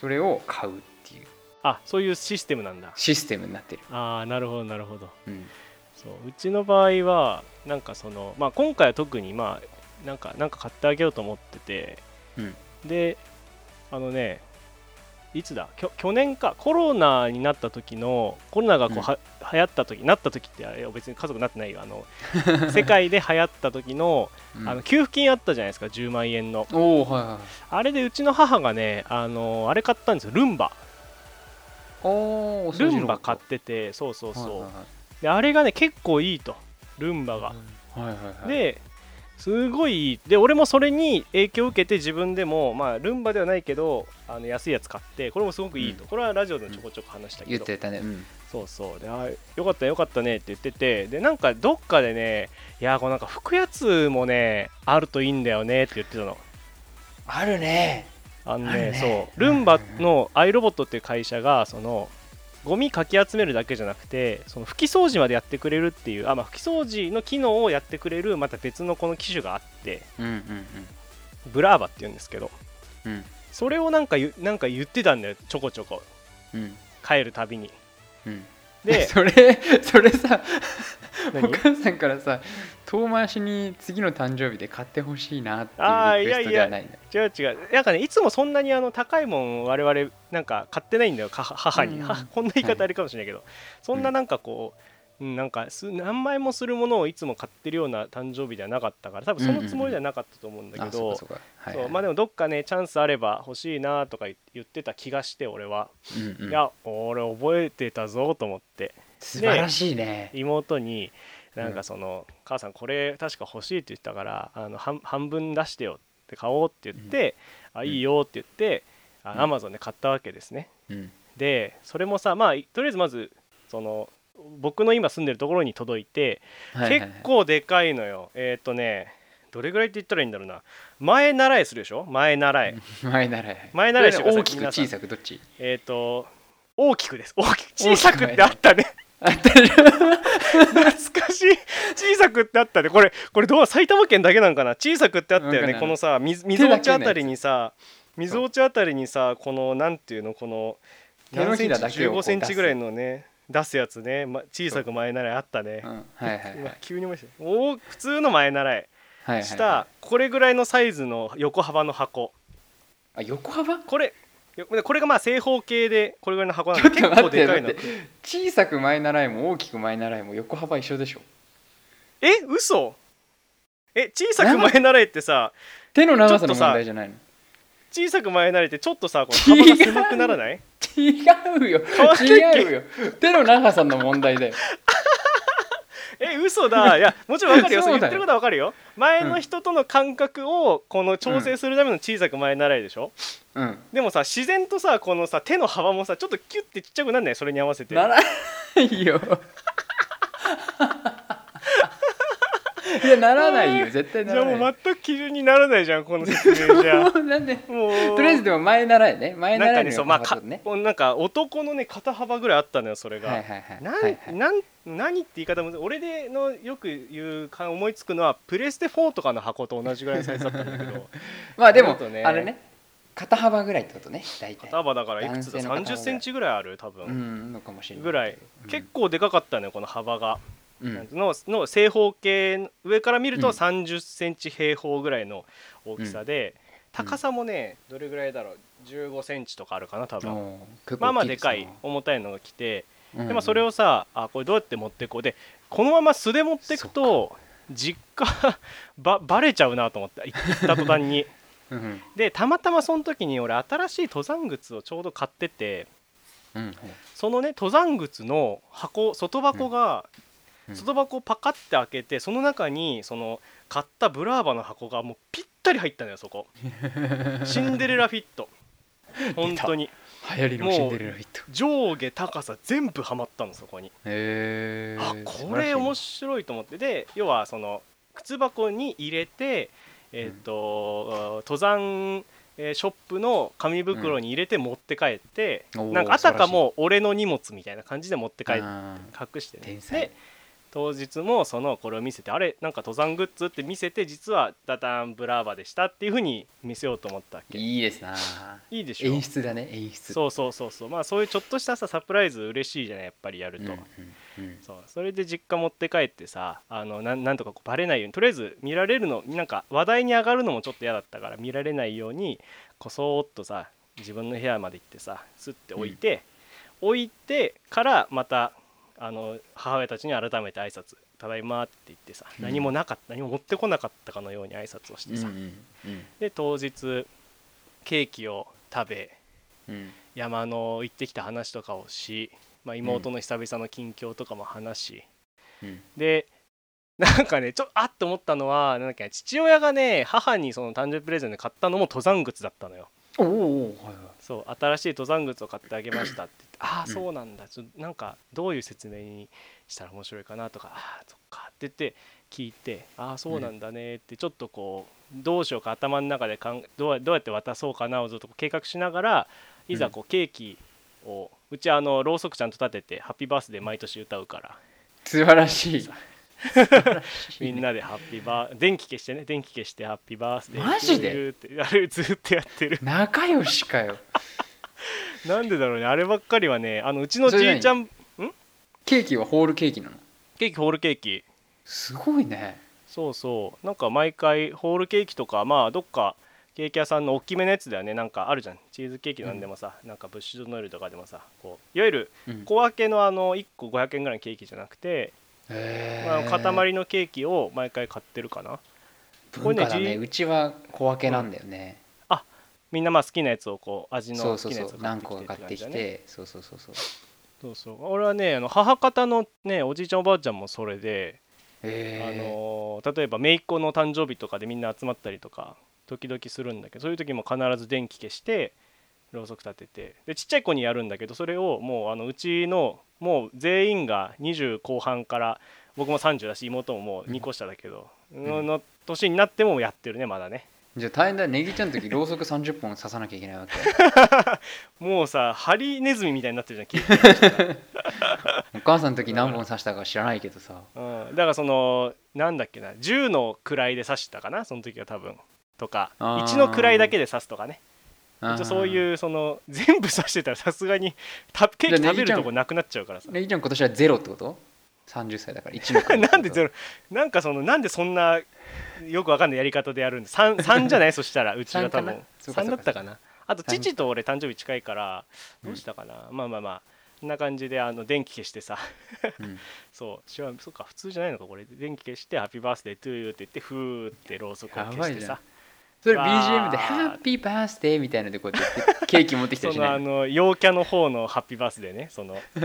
それを買うっていう。あそういうシステムなんだ。システムになってる、ああなるほどなるほど。うん、そううちの場合はなんかそのまあ今回は特にまあなんかなんか買ってあげようと思ってて、うん。であのねいつだ？きょ去年か。コロナになった時のコロナがこうは、流行った時なった時ってあれ別に家族になってないよ。あの 世界で流行った時のうん。あの給付金あったじゃないですか。10万円の。はいはいあれでうちの母がねあのあれ買ったんですよ。ルンバ。ルンバ買っててそうそうそう、はいであれがね結構いいと。ルンバが、はいはいはいはい。ですごいで俺もそれに影響を受けて自分でもまあルンバではないけどあの安いやつ買ってこれもすごくいいと、うん。これはラジオでもちょこちょこ話したけど、言ってたね。うん。そうそう。であよかったよかったねって言ってて。でなんかどっかでねいやこうなんか拭くやつもねあるといいんだよねって言ってたの。あるね。あのねね。そう。ルンバのアイロボットっていう会社がそのゴミかき集めるだけじゃなくてその拭き掃除までやってくれるっていうあ、まあ、拭き掃除の機能をやってくれるまた別のこの機種があってうんうんブラーバっていうんですけどうん。うんそれをなんか言なんか言ってたんだよちょこちょこ。うん。帰るたびに。うん。で それそれさお何母さんからさ遠回しに次の誕生日で買ってほしいなっていうリクエストではないんだ違う違う。なんかねいつもそんなにあの高いもん我々なんか買ってないんだよか母に、うん。は こんな言い方あれかもしれないけど、そんななんかこう、うん、なんかす何枚もするものをいつも買ってるような誕生日ではなかったから多分そのつもりではなかったと思うんだけど、まあでもどっかねチャンスあれば欲しいなとか言ってた気がして俺は、うんうん。いや俺覚えてたぞと思って素晴らしいね。妹になんうんかその、母さんこれ確か欲しいって言ってたからあの半半分出してよって買おうって言って、あいいよって言ってうん。アマゾンで買ったわけですね。うん。でそれもさまあとりあえずまずその僕の今住んでるところに届いて、結構でかいのよ。えっ、とねどれぐらいって言ったらいいんだろうな。前習いするでしょ？前習い。前習い。前習いしてください。大きく小さくどっち？えっ、と大きくです。大きく小さくってあったね懐かしい。小さくってあったね。これこれどう埼玉県だけなんかな？小さくってあったよね。このさ水水落ちあたりにさ水落ちあたりにさこのなんていうの？この手のひらだけをこう15センチ？ぐらいのね出すやつね、ま、小さく前習いあったね。う、ん。はいはいはい。今急に思い出した。おー普通の前習い。はいはいしたこれぐらいのサイズの横幅の箱。あ横幅？これよこれがまあ正方形でこれぐらいの箱なんで結構でかいの。待って。小さく前習いも大きく前習いも横幅一緒でしょ。え嘘？え小さく前習いってさ手の長さの問題じゃないの？小さく前慣れてちょっとさこの幅が狭くならない？違うよ。違うよ。手の長さの問題だよ え嘘だ。いやもちろん分かるよ。そう言ってることは分かるよ。前の人との感覚をこの調整するための小さく前習いでしょ、うん。でもさ自然とさこのさ手の幅もさちょっとキュッてちっちゃくなんない？それに合わせて。ならないよ いやならないよ。絶対なじゃあらないもう全く基準にならないじゃんこの説明じゃ。もうなんでもう。とりあえずでも前習いね。前なん習かねそうまあかね。なんか男のね肩幅ぐらいあったのよそれが、はいはいはい。なん、はいはい。なん何って言い方も俺でのよく言うか思いつくのはプレステ4とかの箱と同じぐらいのサイズだったんだけど。まあでもあとね。あれね。肩幅ぐらいってことね大体。肩幅だからいくつだ？男性の肩幅ぐらい。30センチぐらいある多分、うんのかもしれないぐらい、うん結構でかかったのよこの幅が、うんのの正方形上から見るとうん。30センチ平方ぐらいの大きさで、うん。高さもねどれぐらいだろう？15センチとかあるかな多分。まあまあでかい重たいのが来て、うん。でまあそれをさあこれどうやって持ってこう？でこのまま素で持ってくと実家 ばバレちゃうなと思って行った途端に。うん。でたまたまその時に俺新しい登山靴をちょうど買っててうん。うん。そのね登山靴の箱外箱が、うん外箱をパカッて開けてその中にその買ったブラーバの箱がもうぴったり入ったのよそこ。シンデレラフィット。本当に。流行りのシンデレラフィット。上下高さ全部はまったのそこに。へえあこれ面白白いと思って。で要はその靴箱に入れてえっ、と、登山えーショップの紙袋に入れて持って帰って、うん。なんかあたかも俺の荷物みたいな感じで持って帰ってあ隠してね。で当日もそのこれを見せてあれなんか登山グッズって見せて実はダダンブラーバでしたっていうふうに見せようと思ったわーけ。いいですないいでしょ演出だね演出。そうそうそうそう。まあそういうちょっとしたさサプライズ嬉しいじゃないやっぱりやると、うんうんうん。そう。それで実家持って帰ってさあのなんなんとかこうバレないようにとりあえず見られるのなんか話題に上がるのもちょっと嫌だったから見られないようにこそーっとさ自分の部屋まで行ってさスッて置いて、置いてからまたあの母親たちに改めて挨拶ただいま」って言ってさ、うん。何もなかった何も持ってこなかったかのように挨拶をしてさ、うんうんうんで当日ケーキを食べうん。山の行ってきた話とかをし、まあ、妹の久々の近況とかも話し、うん。でなんかねちょあっと思ったのはなんだっけ父親がね母にその誕生日プレゼントで買ったのも登山靴だったのよおーおーはいはい。そう新しい登山靴を買ってあげましたって言ってああうん。そうなんだ。ちょなんかどういう説明にしたら面白いかなとかああそっかって言って聞いてああそうなんだねってちょっとこうどうしようか頭の中でかんどうどうやって渡そうかなをずっと計画しながらいざこうケーキをうちあのろうそくちゃんと立てて「ハッピーバースデー」毎年歌うから。素晴らしい みんなでハッピーバー電気消してね電気消してハッピーバースデーマジで？あれずっとやってる。仲良しかよ。なんでだろうねあればっかりはねあのうちのじいちゃんケーキはホールケーキなの？ケーキホールケーキ。すごいね。そうそう。なんか毎回ホールケーキとかまあどっかケーキ屋さんの大きめのやつだよね。なんかあるじゃん。チーズケーキなんでもさ、なんかブッシュドノエルとかでもさこういわゆるうん。小分けのあの1個500円ぐらいのケーキじゃなくて、へまあ、ー塊のケーキを毎回買ってるかな。これね文化だね。じうちは小分けなんだよね。みんなまあ好きなやつをこう味の好そうそうそう。きなやつを買何個か買ってきって。そうそうそうそう。そうそう。俺はねあの母方のねおじいちゃんおばあちゃんもそれで、あのー例えば姪っ子の誕生日とかでみんな集まったりとか時々するんだけどそういう時も必ず電気消してろうそく立てて。でちっちゃい子にやるんだけどそれをもうあのうちのもう全員が20後半から僕も30だし妹ももう2個下だけど、ん。のの年になってもやってるねまだね。じゃあ大変だネギちゃんの時ろうそく30本刺さなきゃいけないわけ。もうさハリネズミみたいになってるじゃんケーキにしたらお母さんの時何本刺したか知らないけどさ。うん、だからそのなんだっけな10の位で刺したかなその時は多分。とかあー。1の位だけで刺すとかね一応そうういうその全部刺してたらさすがにたケーキ食べるとこなくなっちゃうからさ。ネギちゃん今年はゼロってこと？30歳だから1の位なんでゼロ？ロなんかそのなんでそんなよくわかんないやり方でやるんで 3, 3じゃない？そしたらうちは多分。3なそうかそうか。だったかな？あと三。父と俺誕生日近いからうんどうしたかな、まあまあまあこんな感じであの電気消してさ。うん。そう。そうか普通じゃないのかこれ。電気消して「ハッピーバースデートゥーユー」って言ってふーってろうそくをや消してさそれわ BGM で「ー。ハッピーバースデー」みたいのでこうやってケーキ持ってきたりしない そのあの陽キャの方のハッピーバースデーねその。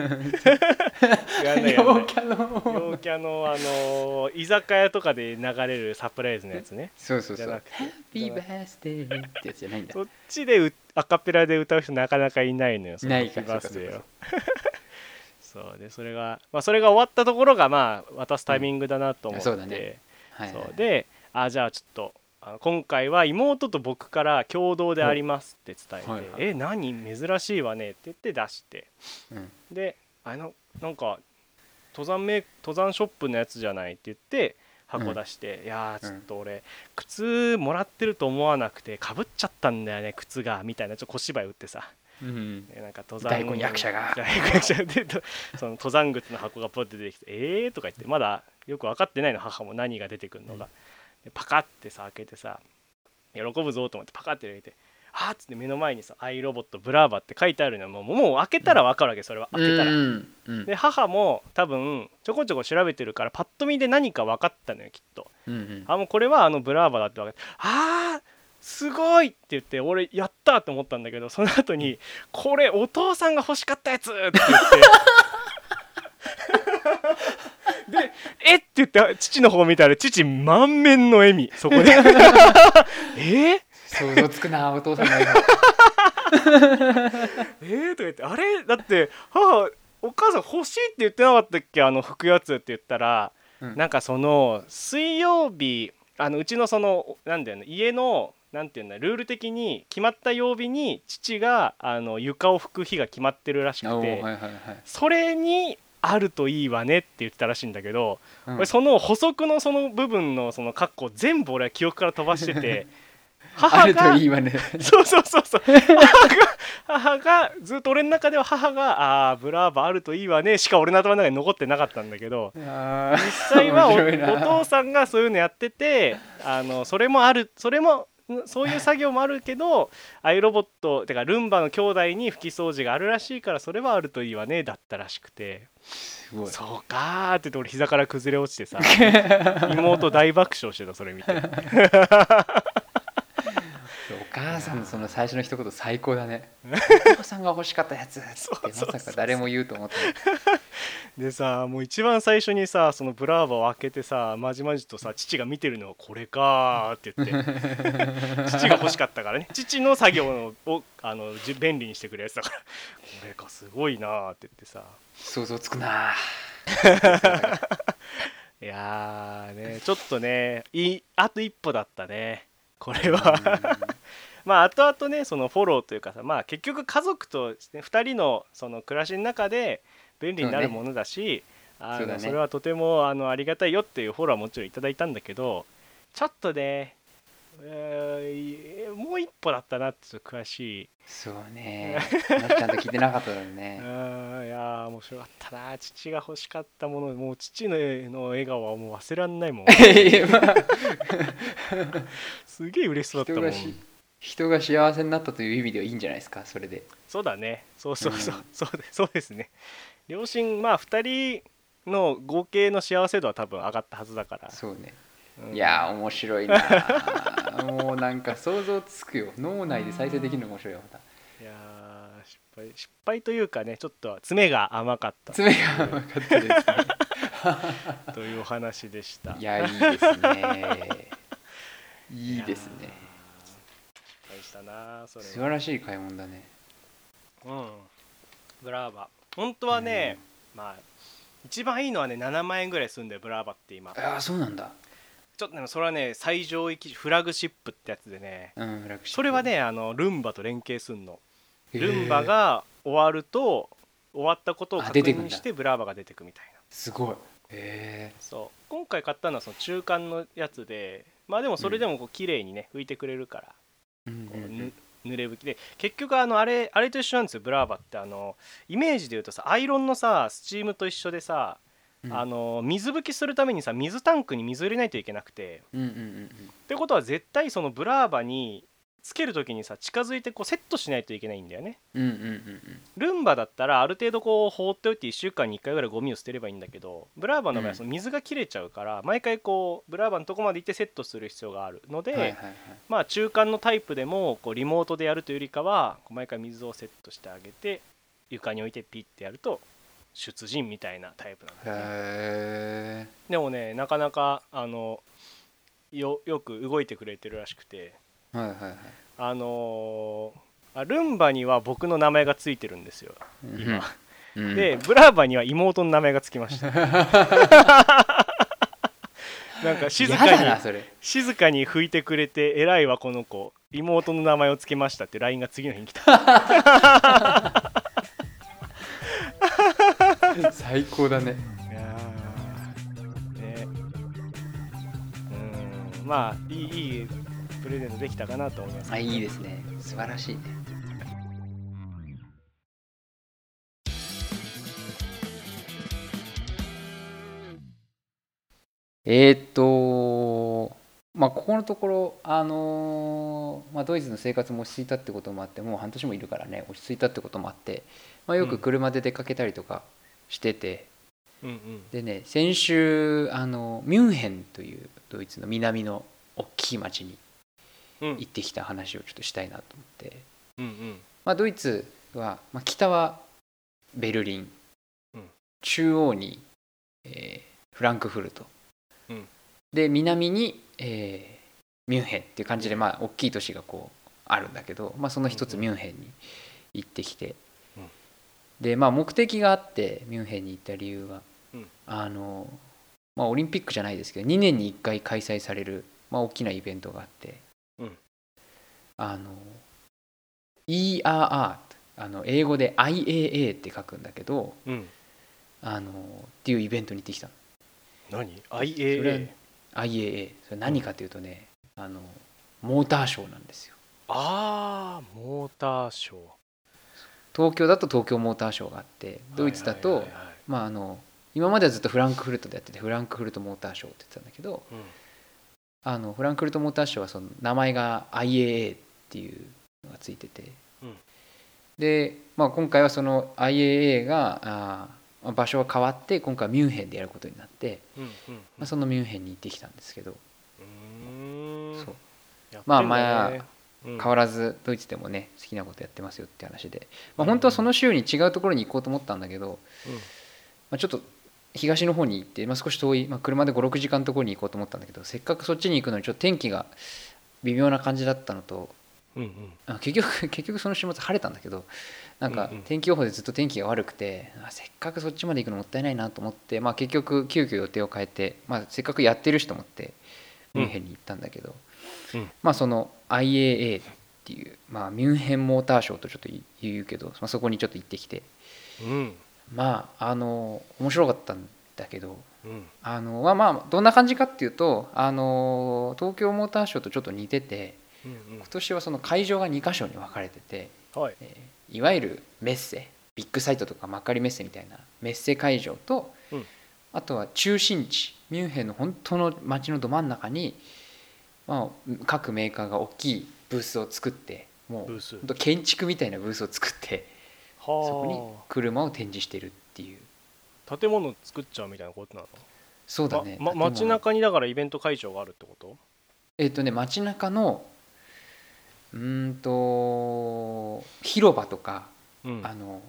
やんないやんない。陽キャの陽キャのあの居酒屋とかで流れるサプライズのやつね。そうそうそう。じゃなくて。ハッピーバースデーってやつじゃないんだ。そっちでうアカペラで歌う人なかなかいないのよそのないかハッピーバースデーを そうでそれがまあそれが終わったところがまあ渡すタイミングだなと思って、うん。そうだね。はいはい。そう。であじゃあちょっとあの今回は妹と僕から共同でありますって伝えて「はいはい。え何？珍しいわね」って言って出して。うん。であのなんか登山メー登山ショップのやつじゃないって言って箱出して、いやーちょっと俺、靴もらってると思わなくてかぶっちゃったんだよね靴がみたいなちょっと小芝居打ってさ。うんでなんか登山大根役者が。大根役者でとその登山靴の箱がポッて出てきて「えー?」とか言ってまだよく分かってないの母も何が出てくるのが、でパカッてさ開けてさ喜ぶぞと思ってパカッて入れて「あーっつって目の前にさ「アイロボットブラーバ」って書いてあるのもうもう開けたら分かるわけそれは。開けたら。うんうんで母も多分ちょこちょこ調べてるからパッと見で何か分かったのよきっと。うんうん。あもうこれはあのブラーバだって分かってあーすごいって言って俺やったって思ったんだけどその後に「これお父さんが欲しかったやつ!」って言って で「え？っ?」て言って父の方見たら父満面の笑みそこで。え？想像つくな お父さんの笑え？ー、とか言って「あれ？だって母お母さん欲しいって言ってなかったっけ？あの拭くやつ」って言ったら、うん。なんかその水曜日あのうちのそのなんだよね家のなんていうんだルール的に決まった曜日に父があの床を拭く日が決まってるらし顔くて、それにあるといいわねって言ってたらしいんだけど、うん。俺その補足のその部分のその括弧全部俺は記憶から飛ばしてて母がといいわね。そうそうそうそう。母が母がずっと俺の中では母が「ああーブラーバあるといいわね」しか俺の頭の中に残ってなかったんだけど実際はお父さんがそういうのやっててあのそれもあるそれもんそういう作業もあるけどアイロボットてかルンバの兄弟に拭き掃除があるらしいからそれはあるといいわねだったらしくて。すごい。そうかーって言って俺膝から崩れ落ちてさ 妹大爆笑してたそれ見てお母さんのその最初の一言最高だね。お父さんが欲しかったやつってまさか誰も言うと思って でさもう一番最初にさそのブラーバを開けてさまじまじとさ父が見てるのはこれかーって言って 父が欲しかったからね。父の作業をあのじ便利にしてくれるやつだから。これかすごいなーって言ってさ。想像つくないやーねちょっとねいいあと一歩だったね。これはまあ後々ねそのフォローというかさまあ結局家族と、ね、2人のその暮らしの中で便利になるものだしあのそれはとてもあのありがたいよっていうフォローはもちろんいただいたんだけどちょっとね、えーもう一歩だったなって詳しい。そうね。話ちゃんと聞いてなかっただろ ううねーんいやー面白かったな。父が欲しかったものもう父のの笑顔はもう忘れらんないもん。すげえ嬉しそうだったもん人が幸せになったという意味ではいいんじゃないですかそれで。そうだね。そうそうそう、うん。そうでそうですね。両親まあ2人の合計の幸せ度は多分上がったはずだから、そうね。うん。いやー面白いな もうなんか想像つくよ。脳内で再生できるの面白いよまた。いやー失敗失敗というかねちょっと爪が甘かった。爪が甘かったですね。というお話でした。いやいいですね。いいですねしたなそれ素は晴らしい買い物だね。うん。ブラーバ。本当はね、まあ一番いいのはね7万円ぐらいするんだよブラーバって今。ああそうなんだ。ちょっとねそれはね最上位機種フラグシップってやつでね。うんフラッグシップ。それはねあのルンバと連携すんの。ルンバが終わると終わったことをあ確認してブラーバが出てくみたいな。すごい。へそう。今回買ったのはその中間のやつでまあでもそれでもこう綺麗にね拭いてくれるから。えうんこううん。ぬ濡れ拭きで。結局あのあれあれと一緒なんですよ。ブラーバってあのイメージで言うとさアイロンのさスチームと一緒でさ、うん。あの水拭きするためにさ水タンクに水入れないといけなくて。うんうんうん。ってことは絶対そのブラーバにつける時にさ近づいてこうセットしないといけないんだよね。うんうんうんうん。ルンバだったらある程度こう放っておいて1週間に1回ぐらいゴミを捨てればいいんだけどブラーバの場合はその水が切れちゃうから毎回こうブラーバのとこまで行ってセットする必要があるので、はいはいはい。まあ中間のタイプでもこうリモートでやるというよりかはこう毎回水をセットしてあげて床に置いてピッてやると出陣みたいなタイプなんだよね。へでもねなかなかあのよよく動いてくれてるらしくてえはいはいはい。あのーあルンバには僕の名前がついてるんですよ。今、うん。でブラーバには妹の名前がつきました。なんか静かに静かに拭いてくれて偉いわこの子。妹の名前を付けましたって LINE が次の日に来た。最高だね。いやー。ね。うん。まあいいいいプレゼントできたかなと思います。あいいですね。素晴らしいね。えーっとまあここのところあのーまあ、ドイツの生活も落ち着いたってこともあってもう半年もいるからね落ち着いたってこともあって、まあ、よく車で出かけたりとかしてて、うんうん。でね先週あのミュンヘンというドイツの南の大きい町にうん行ってきた話をちょっとしたいなと思って、うんうん。まあ、ドイツは、まあ、北はベルリン、うん。中央に、えーフランクフルト、うん。で南に、えーミュンヘンっていう感じで、まあ、大きい都市がこうあるんだけど、まあ、その一つうんうん。ミュンヘンに行ってきて、うん。で、まあ、目的があってミュンヘンに行った理由は、うん。あのまあ、オリンピックじゃないですけど2年に1回開催される、まあ、大きなイベントがあって、うんあの ERR あの英語で IAA って書くんだけどうん。あのっていうイベントに行ってきたの。何？それ ?IAA IAA それ何かというとね、あのモーターショーなんですよ。ああモーターショー。東京だと東京モーターショーがあってドイツだと、まああの今まではずっとフランクフルトでやっててフランクフルトモーターショーって言ってたんだけどうん。あのフランクフルトモーターショーはその名前が IAA っていうのがついてて、うん。で、まあ、今回はその IAA があー場所が変わって今回はミュンヘンでやることになって、うんうんまあ、そのミュンヘンに行ってきたんですけど、そう。まあまあうん。変わらずドイツでもね好きなことやってますよって話で、まあ、本当はその週に違うところに行こうと思ったんだけど、うん。まあ、ちょっと東の方に行って、まあ、少し遠い、まあ、車で56時間のところに行こうと思ったんだけどせっかくそっちに行くのにちょっと天気が微妙な感じだったのとうんうん。あ結局 結局その週末晴れたんだけどなんかうんうん。天気予報でずっと天気が悪くて、あせっかくそっちまで行くのもったいないなと思って、まあ、結局急遽予定を変えて、まあ、せっかくやってるしと思ってミュンヘンに行ったんだけど、うん。まあその IAA っていう、まあ、ミュンヘンモーターショーとちょっと言うけど、まあ、そこにちょっと行ってきて。うん。まああの面白かったんだけどうん。あのまあまあどんな感じかっていうとあの東京モーターショーとちょっと似ててうん今年はその会場が2箇所に分かれてて、うんはい。えーいわゆるメッセビッグサイトとか幕張メッセみたいなメッセ会場と、うん。あとは中心地ミュンヘンの本当の街のど真ん中に、まあ、各メーカーが大きいブースを作ってもう建築みたいなブースを作ってそこには車を展示してるっていう。あ建物作っちゃうみたいなことなの？そうだね、ま街中にだからイベント会場があるってこと？えっ、とね街中のうーんと広場とか、うん。あの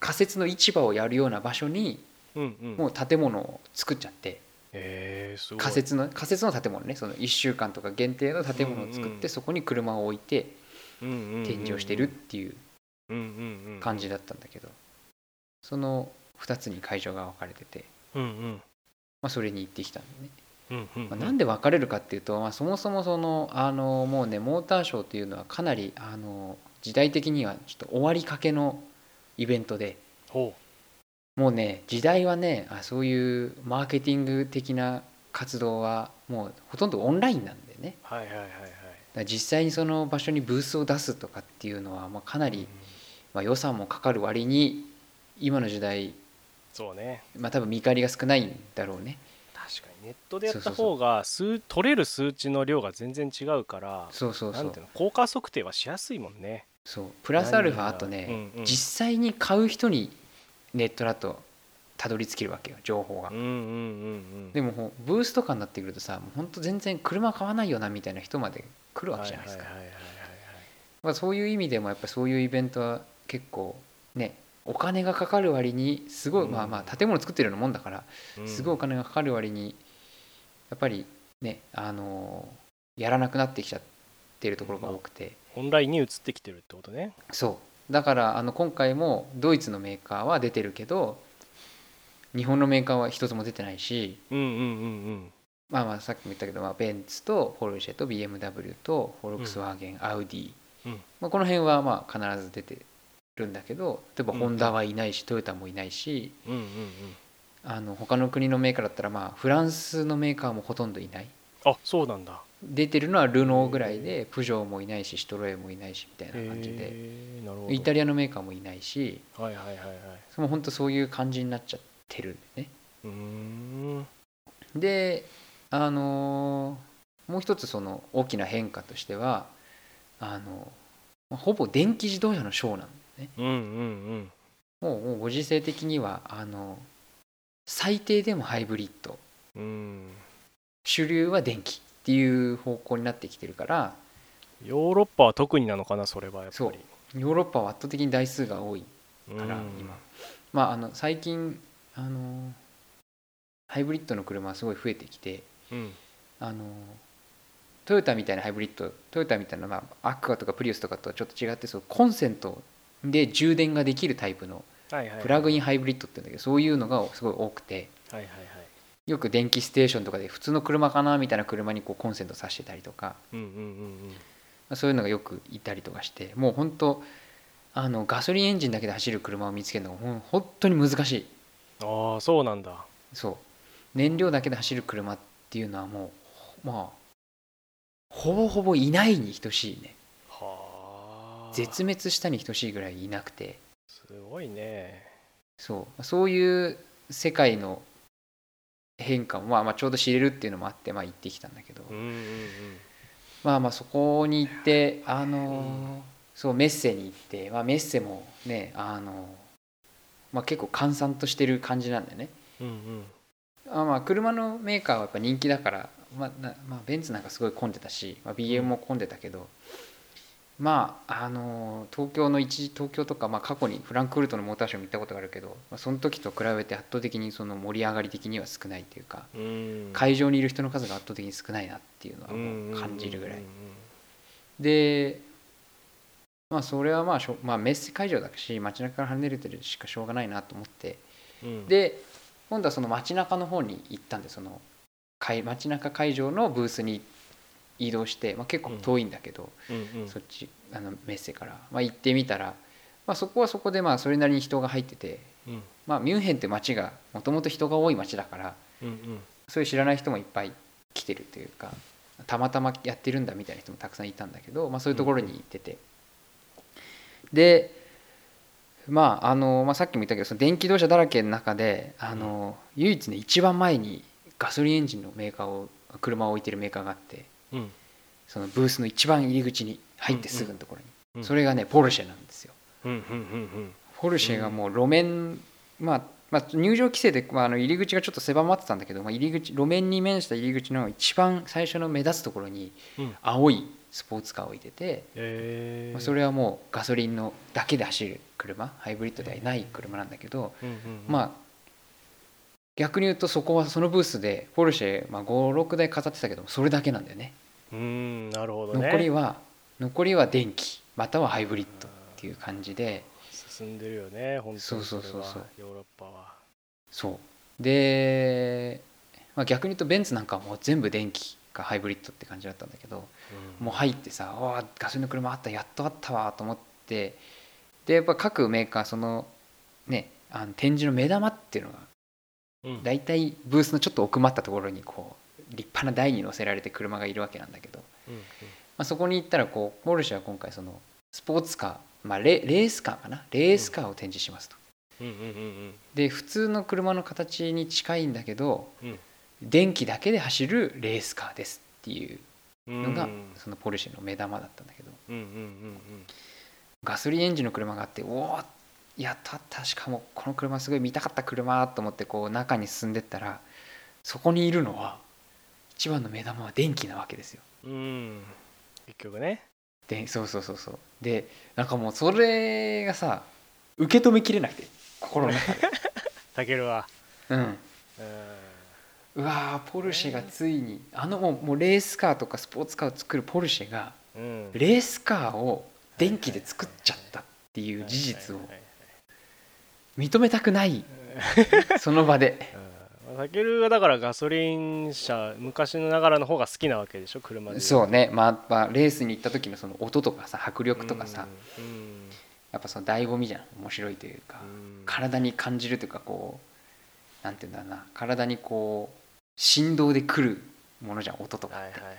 仮設の市場をやるような場所にうんうん。もう建物を作っちゃってえー、仮設の仮設の建物ねその1週間とか限定の建物を作うんうんってそこに車を置いてうんうんうんうん。展示をしてるっていううんうんうん感じだったんだけどその2つに会場が分かれてて、うんうん。まあ、それに行ってきたんだね、うんうんまあ、なんで分かれるかっていうと、まあ、そもそもそのあのもうねモーターショーっていうのはかなりあの時代的にはちょっと終わりかけのイベントで。ほもうね時代はねあそういうマーケティング的な活動はもうほとんどオンラインなんでね。うはいはいはいはい。実際にその場所にブースを出すとかっていうのは、まあ、かなり、まあ、予算もかかる割に今の時代、そうね。まあ、多分見返りが少ないんだろうねネットでやった方が数取れる数値の量が全然違うからそうそうそう。なんていうの効果測定はしやすいもんね。そう。プラスアルファあとね、うんうん。実際に買う人にネットだとたどり着けるわけよ情報が。うんうんうんうん。でもほブースとかになってくるとさもう本当全然車買わないよなみたいな人まで来るわけじゃないですか、はいはいはいはいまあ、そういう意味でもやっぱそういうイベントは結構ねお金がかかる割にすごい、うん。まあまあ建物作ってるようなもんだからはいすごいお金がかかる割にやっぱりねあのやらなくなってきちゃってるところが多くて。オンラインに移ってきてるってことね。そう。だからあの今回もドイツのメーカーは出てるけど日本のメーカーは一つも出てないしうんうんうんまあまあさっきも言ったけど、まあ、ベンツとポルシェと BMW とフォルクスワーゲン、アウディ、うん。まあ、この辺はまあ必ず出てるんだけど例えばホンダはいないし、トヨタもいないしうんうんうんあの他の国のメーカーだったらまあフランスのメーカーもほとんどいない。あそうなんだ。出てるのはルノーぐらいでプジョーもいないしシトロエもいないしみたいな感じで。へーなるほど。イタリアのメーカーもいないしはいはいはいはい。その本当そういう感じになっちゃってるんでね。うーん。であのーもう一つその大きな変化としてはあのまあほぼ電気自動車のショーなんだよね。うんうんもうもうご時世的にはあの最低でもハイブリッド。うん。うん主流は電気っていう方向になってきてるから。ヨーロッパは特になのかなそれはやっぱそう。りヨーロッパは圧倒的に台数が多いからうん。今。まああの最近あのハイブリッドの車はすごい増えてきてうん。あのトヨタみたいなハイブリッドトヨタみたいな、まあ、アクアとかプリウスとかとはちょっと違ってそうコンセントで充電ができるタイプのプラグインハイブリッドって言うんだけどそういうのがすごい多くて。はいはいはい。よく電気ステーションとかで普通の車かなみたいな車にこうコンセント挿してたりとか。うんうんうんまあそういうのがよくいたりとかして。もう本当あのガソリンエンジンだけで走る車を見つけるのがほん本当に難しい。うんああそうなんだ。そう。燃料だけで走る車っていうのはもうまあほぼほぼいないに等しいね。はあ。絶滅したに等しいぐらいいなくてすごいね。そう。そういう世界の変化も、まあ、まあちょうど知れるっていうのもあって、まあ、行ってきたんだけど、うんうんうん。まあまあそこに行ってあのそうメッセに行って、まあ、メッセもねあの、まあ、結構閑散としてる感じなんだよね。うんうん。あまあ車のメーカーはやっぱ人気だから、まあなまあ、ベンツなんかすごい混んでたし、まあ、BM も混んでたけど、まああの東京の一東京とか、まあ、過去にフランクフルトのモーターショーも行ったことがあるけど、まあ、その時と比べて圧倒的にその盛り上がり的には少ないというかうん。会場にいる人の数が圧倒的に少ないなっていうのはもう感じるぐらい。でまあそれはまあしょ、まあ、メッセ会場だし街中から離れてるしかしょうがないなと思って。うん。うんで今度はその街中の方に行ったんでその会街中会場のブースに移動して、まあ、結構遠いんだけど、うんうん。そっちあのメッセから、まあ、行ってみたら、まあ、そこはそこでまあそれなりに人が入ってて、うん。まあ、ミュンヘンって街がもともと人が多い街だからうんうん。そういう知らない人もいっぱい来てるというかたまたまやってるんだみたいな人もたくさんいたんだけど、まあ、そういうところに行ってて、でまああの、まあ、さっきも言ったけどその電気自動車だらけの中であの、唯一ね一番前にガソリンエンジンのメーカーを車を置いてるメーカーがあってうんそのブースの一番入り口に入ってすぐのところに、うん。それがねポルシェなんですよ。ポルシェがもう路面、まあまあ、入場規制で、まあ、あの入り口がちょっと狭まってたんだけど、まあ、入り口路面に面した入り口の一番最初の目立つところにうん。青いスポーツカーを置いてて、えまあ、それはもうガソリンのだけで走る車ハイブリッドではない車なんだけど、まあ逆に言うとそこはそのブースでポルシェ、まあ、56台飾ってたけどそれだけなんだよねうんなるほどね。残りは残りは電気またはハイブリッドっていう感じで。進んでるよね本当に。そうそうそうそう。ヨーロッパは。そう。で、まあ、逆に言うとベンツなんかはもう全部電気かハイブリッドって感じだったんだけどうん。もう入ってさ「おーガソリンの車あったやっとあったわ」と思って。でやっぱ各メーカーそのねあの展示の目玉っていうのがうん。大体ブースのちょっと奥まったところにこう立派な台に乗せられて車がいるわけなんだけど、うんまあ、そこに行ったらこうポルシェは今回そのスポーツカー、まあ、レレースカーかな？レースカーを展示しますと。うん。うんうんで普通の車の形に近いんだけどうん。電気だけで走るレースカーですっていううんのがうん。そのポルシェの目玉だったんだけど。うんうんうんガソリンエンジンの車があっておおやった。しかもこの車すごい見たかった車と思ってこう中に進んでったらそこにいるのは一番の目玉は電気なわけですよ。うん。うん結局ね。でそうそうそうそう。でなんかもうそれがさ受け止めきれなくて心の中で。たけるは。うん。うわーポルシェがついにあのもうもうレースカーとかスポーツカーを作るポルシェがうん。レースカーを電気で作っちゃったっていう事実を認めたくない。その場で うんたけるはだからガソリン車昔のながらの方が好きなわけでしょ車でそうね、まあ、レースに行った時のその音とかさ迫力とかさ、うん。やっぱその醍醐味じゃん。面白いというか、うん。体に感じるというかこうなんていうんだろうな。体にこう振動でくるものじゃん音とかって、はいはい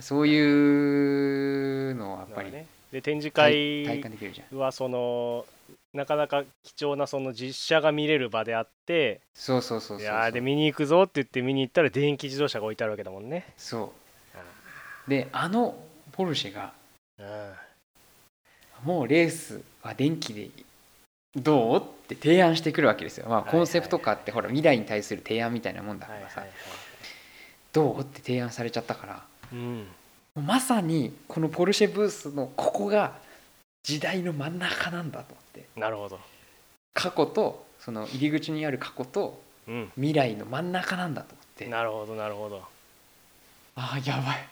そういうのはやっぱりね。で展示体会体感できるじゃん。はそのなかなか貴重なその実写が見れる場であってそうそうそうそういやーで見に行くぞって言って見に行ったら電気自動車が置いてあるわけだもんね。そう。であのポルシェがうん。もうレースは電気でどうって提案してくるわけですよ、まあ、コンセプトカーってほら未来に対する提案みたいなもんだから。さ、どうって提案されちゃったから。うん。まさにこのポルシェブースのここが時代の真ん中なんだと。思って。なるほど。過去とその入り口にある過去とうん。未来の真ん中なんだと思って。なるほどなるほど。ああやばい。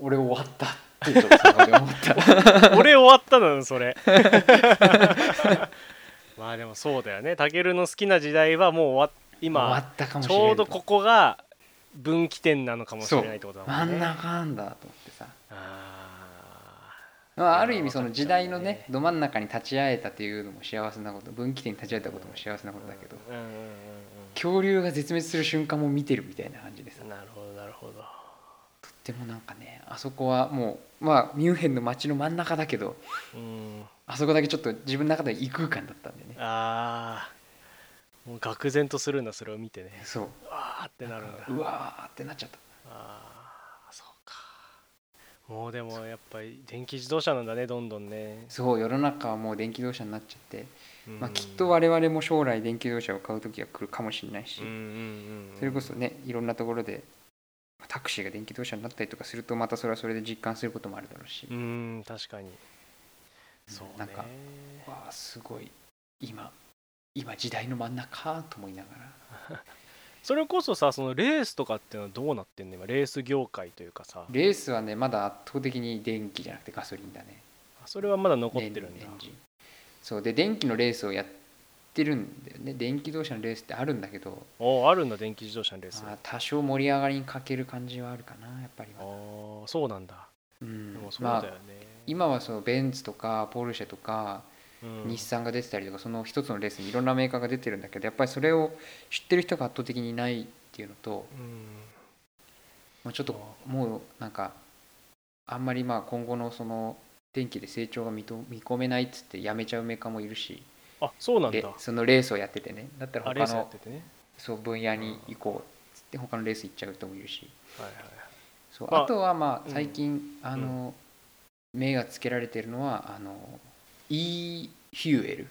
俺終わったって 俺終わったのよそれ。まあでもそうだよね。たけるの好きな時代はもう終わっ終わ今ったかもしちれないょうどここが分岐点なのかもしれないってことだも真んね。ん中なんだと思ってさ。あまあ、ある意味その時代のねねど真ん中に立ち会えたというのも幸せなこと分岐点に立ち会えたことも幸せなーことだけど恐竜が絶滅する瞬間も見てるみたいな感じでさ。うんなるほどなるほど。とってもなんかねあそこはもうまあミュンヘンの街の真ん中だけどうん。あそこだけちょっと自分の中では異空間だったんでね。ああもう愕然とするんだそれを見てね。そう。わーってなるんだ。うわーってなっちゃった。ああもうでもやっぱり電気自動車なんだねどんどんね、そう世の中はもう電気自動車になっちゃって、うん。まあ、きっと我々も将来電気自動車を買う時が来るかもしれないし、それこそねいろんなところでタクシーが電気自動車になったりとかするとまたそれはそれで実感することもあるだろうし、うん確かに。そうね。なんかわあすごい。今今時代の真ん中と思いながら それこそさそのレースとかっていうのはどうなってんの？今レース業界というかさ。レースはねまだ圧倒的に電気じゃなくてガソリンだね。それはまだ残ってるんだ。そう。で電気のレースをやってるんだよね。電気自動車のレースってあるんだけど。おーあるんだ電気自動車のレース。まあ多少盛り上がりに欠ける感じはあるかなやっぱりあまだ。ーそうなんだ。うん。でもそうだまあよね、今はそのベンツとかポルシェとかうん日産が出てたりとかその一つのレースにいろんなメーカーが出てるんだけどやっぱりそれを知ってる人が圧倒的にいないっていうのとうん。まあちょっともうなんかあんまりまあ今後のその電気で成長が見込めないっつってやめちゃうメーカーもいるしあそうなんでだそのレースをやっててねだったら他のそう分野に行こうっつって他のレース行っちゃう人もいるし。はいはいそうまああとはまうん。あ最近あの目がつけられてるのはあの e フューエル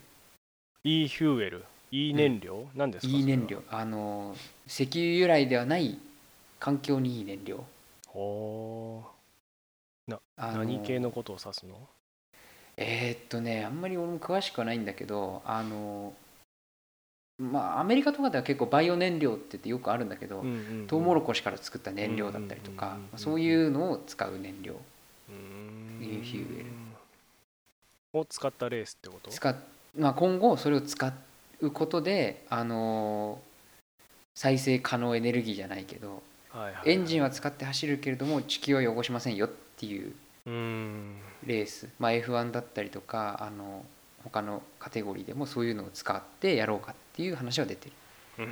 E フューエル E 燃料、なん。ですか？E 燃料。あの石油由来ではない環境にいい燃料。ほあー何系のことを指すの？えーっとねあんまり俺も詳しくはないんだけどあのまあアメリカとかでは結構バイオ燃料って言ってよくあるんだけど、うんうんうん。トウモロコシから作った燃料だったりとかそういうのを使う燃料。E フューエルを使ったレースってこと？使っ、まあ、今後それを使うことであの再生可能エネルギーじゃないけどはいはいはい。エンジンは使って走るけれども地球は汚しませんよっていうレース、まあ、F1 だったりとかあの他のカテゴリーでもそういうのを使ってやろうかっていう話は出てる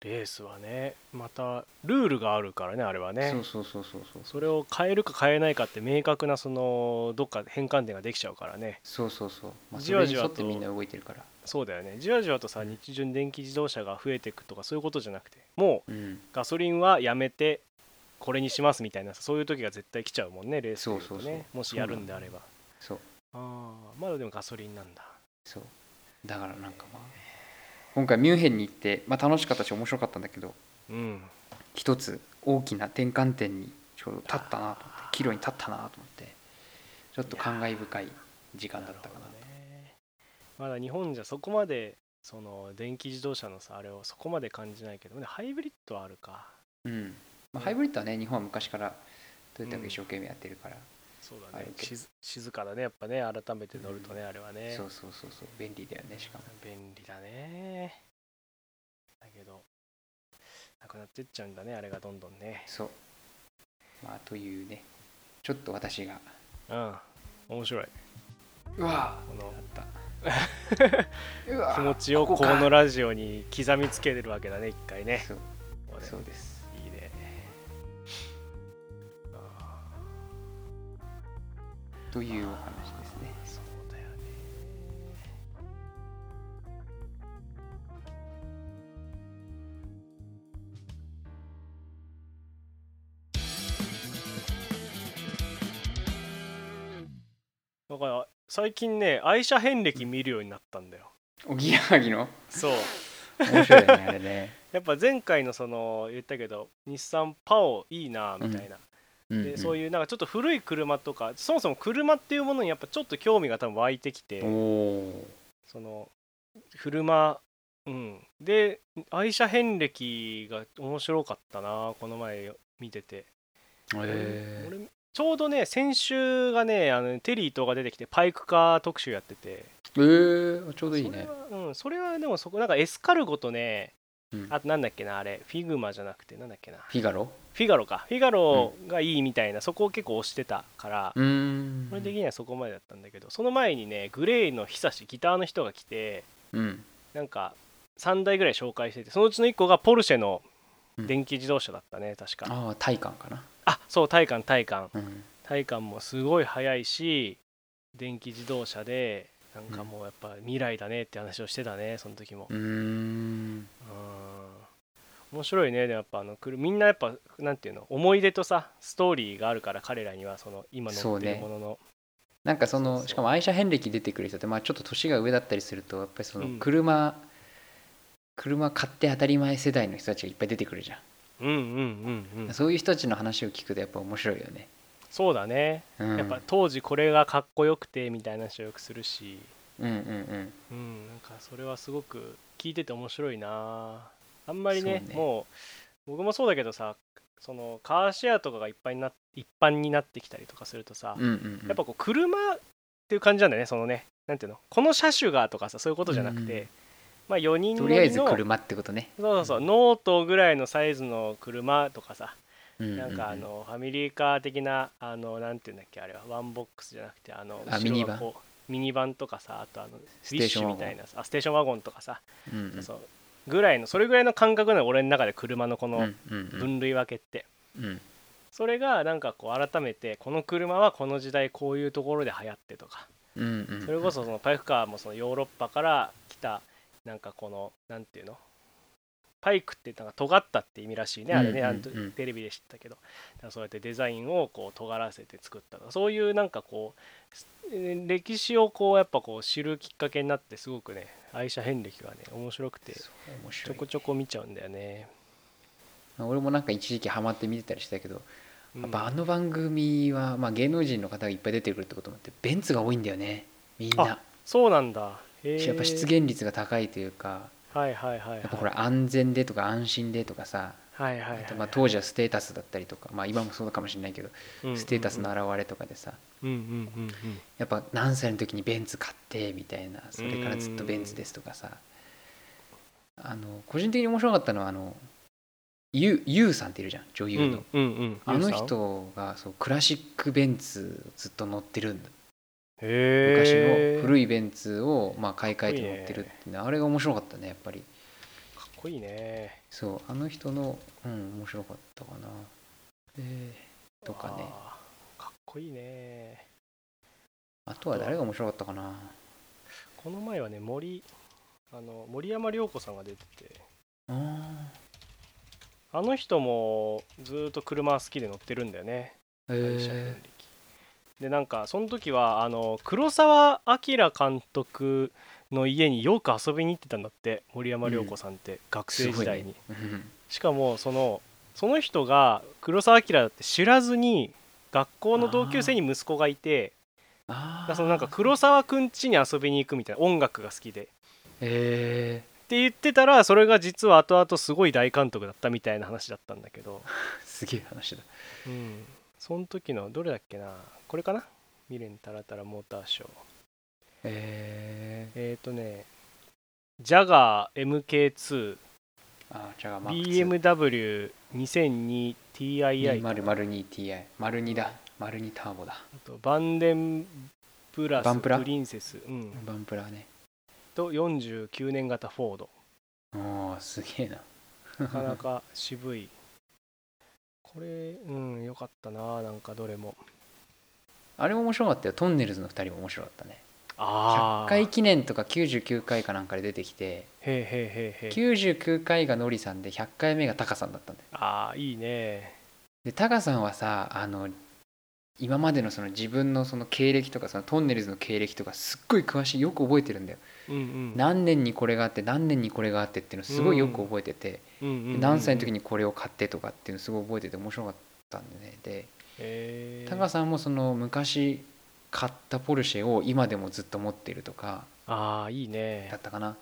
レースはねまたルールがあるからねあれはね。そうそうそうそうそう。それを変えるか変えないかって明確なそのどっか変換点ができちゃうからね。そうそうそう、まあ、そじわじわとみんな動いてるから。そうだよね。じわじわとさ日常に電気自動車が増えていくとかそういうことじゃなくてもううんガソリンはやめてこれにしますみたいなそういう時が絶対来ちゃうもんねレースでね。そうそうそう。もしやるんであれば。そうああまだでもガソリンなんだ。そう。だからなんかまあ今回ミュンヘンに行って、まあ、楽しかったし面白かったんだけどうん。一つ大きな転換点にちょうど立ったなと思って岐路に立ったなと思ってちょっと感慨深い時間だったかなるほどねまだ日本じゃそこまでその電気自動車のさあれをそこまで感じないけどねハイブリッドはあるか。うん、まあ、ハイブリッドはね日本は昔からトヨタが一生懸命やってるから、そうだね。静静かだねやっぱね。改めて乗るとね、あれはね。そうそうそうそう。便利だよねしかも。便利だね。だけどなくなってっちゃうんだねあれがどんどんね。そう。まあというね。ちょっと私が。うん。面白い。うわこの 気持ちをこのラジオに刻みつけてるわけだね一回ね。そう。そうですというお話ですね。ーそうだよねだから最近ね愛車遍歴見るようになったんだよ。おぎやはぎの？そう。面白いねあれね。やっぱ前回のその言ったけど日産パオいいなみたいな、でそういいうなんかちょっと古い車とかそもそも車っていうものにやっぱちょっと興味が多分湧いてきて。その車うん。で愛車遍歴が面白かったなこの前見てて。ー。へ俺ちょうどね先週がねあのテリー伊藤が出てきてパイクカー特集やってて。えー、ちょうどいいね。それは,、うん、それはでもそこなんかエスカルゴとねうん。あとなんだっけなあれ。フィグマじゃなくてなんだっけな。フィガロ？フィガロか。フィガロがいいみたいな、そこを結構推してたから、うーん。それ的にはそこまでだったんだけどその前にね GLAY の HISASHI ギターの人が来てうん。なんか3台ぐらい紹介しててそのうちの1個がポルシェのうん。電気自動車だったね確か、ああ体感かな。あそうタイカンタイカン。うん。タイカンもすごい速いし電気自動車でなんかもうやっぱ未来だねって話をしてたねその時も。うーん。うん。面白いねでもやっぱあのくるみんなやっぱなんていうの思い出とさストーリーがあるから彼らにはその今乗ってるものの。なんかそのしかも愛車遍歴出てくる人って、まあ、ちょっと年が上だったりするとやっぱりそのうん。車、車買って当たり前世代の人たちがいっぱい出てくるじゃん、うんうんうんうん。そういう人たちの話を聞くとやっぱ面白いよね、そうだね。うん、やっぱ当時これがかっこよくてみたいな話をよくするし。うんうんうん。うんなんかそれはすごく聞いてて面白いな。あんまりねね。もう僕もそうだけどさそのカーシェアとかがいっぱいにな一般になってきたりとかするとさ、うんうんうん。やっぱこう車っていう感じなんだよねそのねなんていうの？この車種がとかさそういうことじゃなくて、うんまあ4人乗とりあえりのず車ってことね。そうそうそう、ノートぐらいのサイズの車とかさ、うんうんうんなんかあのファミリーカー的なあのなんていうんだっけあれは。ワンボックスじゃなくてあのミニバン？こうミニバンとかさあとあのスウィッシュテーションワゴンみたいなさあステーションワゴンとかさ、うんうん。そうぐらいのそれぐらいの感覚なの俺の中で車のこの分類分けって、うん。それがなんかこう改めてこの車はこの時代こういうところで流行ってとか。うんうん。それこそそのパイクカーもそのヨーロッパから来たなんかこのなんていうの？パイクってなんか尖ったって意味らしいね。あれね、うんうんうん。テレビで知ったけど。そうやってデザインをこう尖らせて作ったそういうなんかこうえー歴史をこうやっぱこう知るきっかけになってすごくね愛車遍歴がね面白くてちょこちょこ見ちゃうんだよね、俺もなんか一時期ハマって見てたりしたけどうん。やっぱあの番組は、まあ、芸能人の方がいっぱい出てくるってこともあってベンツが多いんだよねみんな。あそうなんだ。やっぱ出現率が高いというかはいはいはいはい。やっぱほら安全でとか安心でとかさはいはいはいまあ当時はステータスだったりとかまあ今もそうかもしれないけどうんうんうん。ステータスの表れとかでさうんうんうんうん。やっぱ何歳の時にベンツ買ってみたいなそれからずっとベンツですとかさあの個人的に面白かったのはあのユユウさんっているじゃん女優の、うんうんうん。あの人がそうクラシックベンツずっと乗ってるんだ。へ昔えの古いベンツをまあ買い替えて乗ってるってあれが面白かったねやっぱり。かっこいいね。そうあの人のうん面白かったかな。でとかね。かっこいいね。あとは誰が面白かったかな。この前はね森あの森山良子さんが出てて。ああの人もずーっと車好きで乗ってるんだよね。へ歴でなんかその時はあの黒澤明監督の家によく遊びに行ってたんだって森山良子さんって、学え生時代に、ね。しかもそのその人が黒澤明だって知らずに学校の同級生に息子がいてそのなんか黒沢くん家に遊びに行くみたいな音楽が好きで。ってへえ言ってたらそれが実は後々すごい大監督だったみたいな話だったんだけど、すげえ話だ。うん、その時のどれだっけなこれかな？未練タラタラモーターショー。へえっ、ー、とねジャガー MK2 あじゃあ BMW2002TII あ 2002ti 丸2だ。丸2ターボだ。とバンデンプラスバンプラ？プリンセス、うん、バンプラね。と49年型フォード。おーすげえな。なかなか渋い。これうん良かったななんかどれもあれも面白かったよ。トンネルズの2人も面白かったね。100ああ回記念とか99回かなんかで出てきてへえへえへえへえ99回がノリさんで100回目がタカさんだったんだよ。ああいいね。でタカさんはさあの今までのその自分のその経歴とかそのトンネルズの経歴とかすっごい詳しいよく覚えてるんだよ。うんうん。何年にこれがあって何年にこれがあってっていうのすごいよく覚えてて、何歳の時にこれを買ってとかっていうのすごい覚えてて面白かったんでね。でタカさんもその昔買ったポルシェを今でもずっと持っているとかああいいね。だったかな。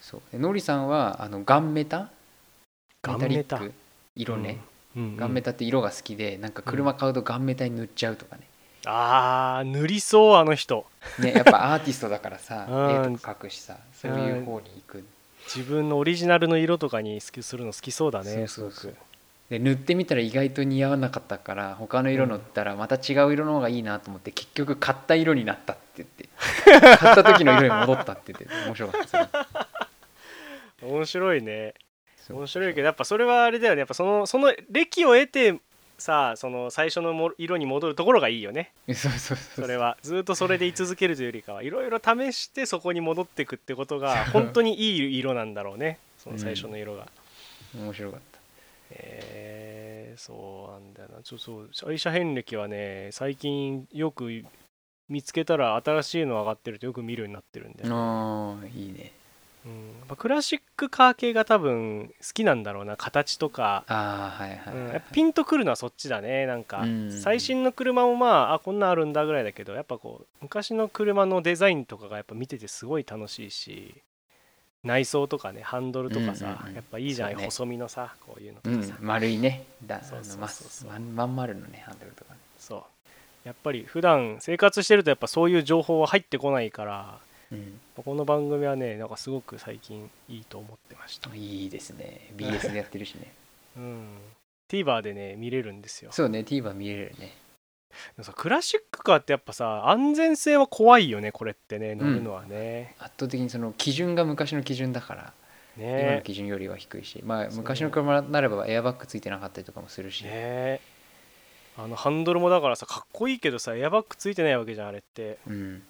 そう。でノリさんはあのガンメタ？ガンメタ？リック？色ね、うん。うんうん。ガンメタって色が好きでなんか車買うとガンメタに塗っちゃうとかね,、ああ塗りそうあの人。ねやっぱアーティストだからさ うん。絵とか描くしさそういう方に行く。自分のオリジナルの色とかに好きするの好きそうだねそうそうそう。すごくで塗ってみたら意外と似合わなかったから他の色塗ったらまた違う色の方がいいなと思って結局買った色になったって言って。買った時の色に戻ったって言って面白かったそれ面白いね。面白いけどやっぱそれはあれだよね。やっぱそのその歴を得てさその最初のも色に戻るところがいいよね。そうそうそうそれは。ずっとそれで居続けるというよりかはいろいろ試してそこに戻っていくってことが本当にいい色なんだろうね。その最初の色が、面白かったえーそうなんだよな。そうそう愛車遍歴はね最近よく見つけたら新しいの上がってるとよく見るようになってるんで、うんああいいね。まあクラシックカー系が多分好きなんだろうな形とか。ああはいはい、うんはい。やっぱピンとくるのはそっちだね。なんかうん。最新の車もまああこんなんあるんだぐらいだけどやっぱこう昔の車のデザインとかがやっぱ見ててすごい楽しいし内装とかねハンドルとかさ、うんうんうん。やっぱいいじゃん、そうね。細身のさこういうのとうんかさ、丸いね。だそうそうそうままん丸のねハンドルとかね。そう。やっぱり普段生活してるとやっぱそういう情報は入ってこないからうん。この番組はねなんかすごく最近いいと思ってました、いいですね。BS でやってるしね。うん。TVer でね見れるんですよ。そうね TVer 見れるねでもさクラシックカーってやっぱさ安全性は怖いよねこれってね乗るのはね、圧倒的にその基準が昔の基準だから、今のね基準よりは低いし。まあそう。昔の車ならばエアバッグついてなかったりとかもするし、ね。あのハンドルもだからさかっこいいけどさエアバッグついてないわけじゃんあれって。うん。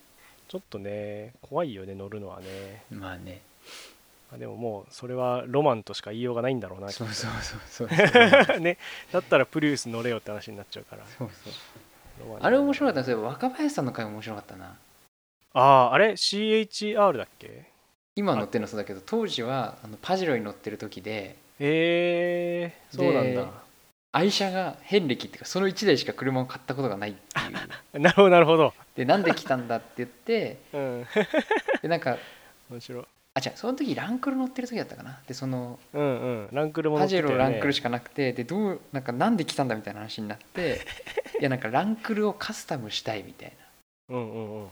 ちょっとね怖いよね乗るのはね。まあね。あでももうそれはロマンとしか言いようがないんだろうなそうそうそうそうそう。ね。だったらプリウス乗れよって話になっちゃうから。そうそうあれ面白かったんですよ若林さんの回も面白かったな。あああれ？CHR だっけ？今乗ってるのそうだけど当時はあのパジロに乗ってる時で。えー、そうなんでだ愛車が遍歴っていうかその1台しか車を買ったことがないっていう。なるほどなるほど。でなんで来たんだって言ってうん。でなんか 面白いあ違うその時ランクル乗ってる時だったかな。でそのうんうん。ランクルも乗パジってたよね。ェロランクルしかなくてでどうなんかなんで来たんだみたいな話になって いやなんかランクルをカスタムしたいみたいな。うんうんうん。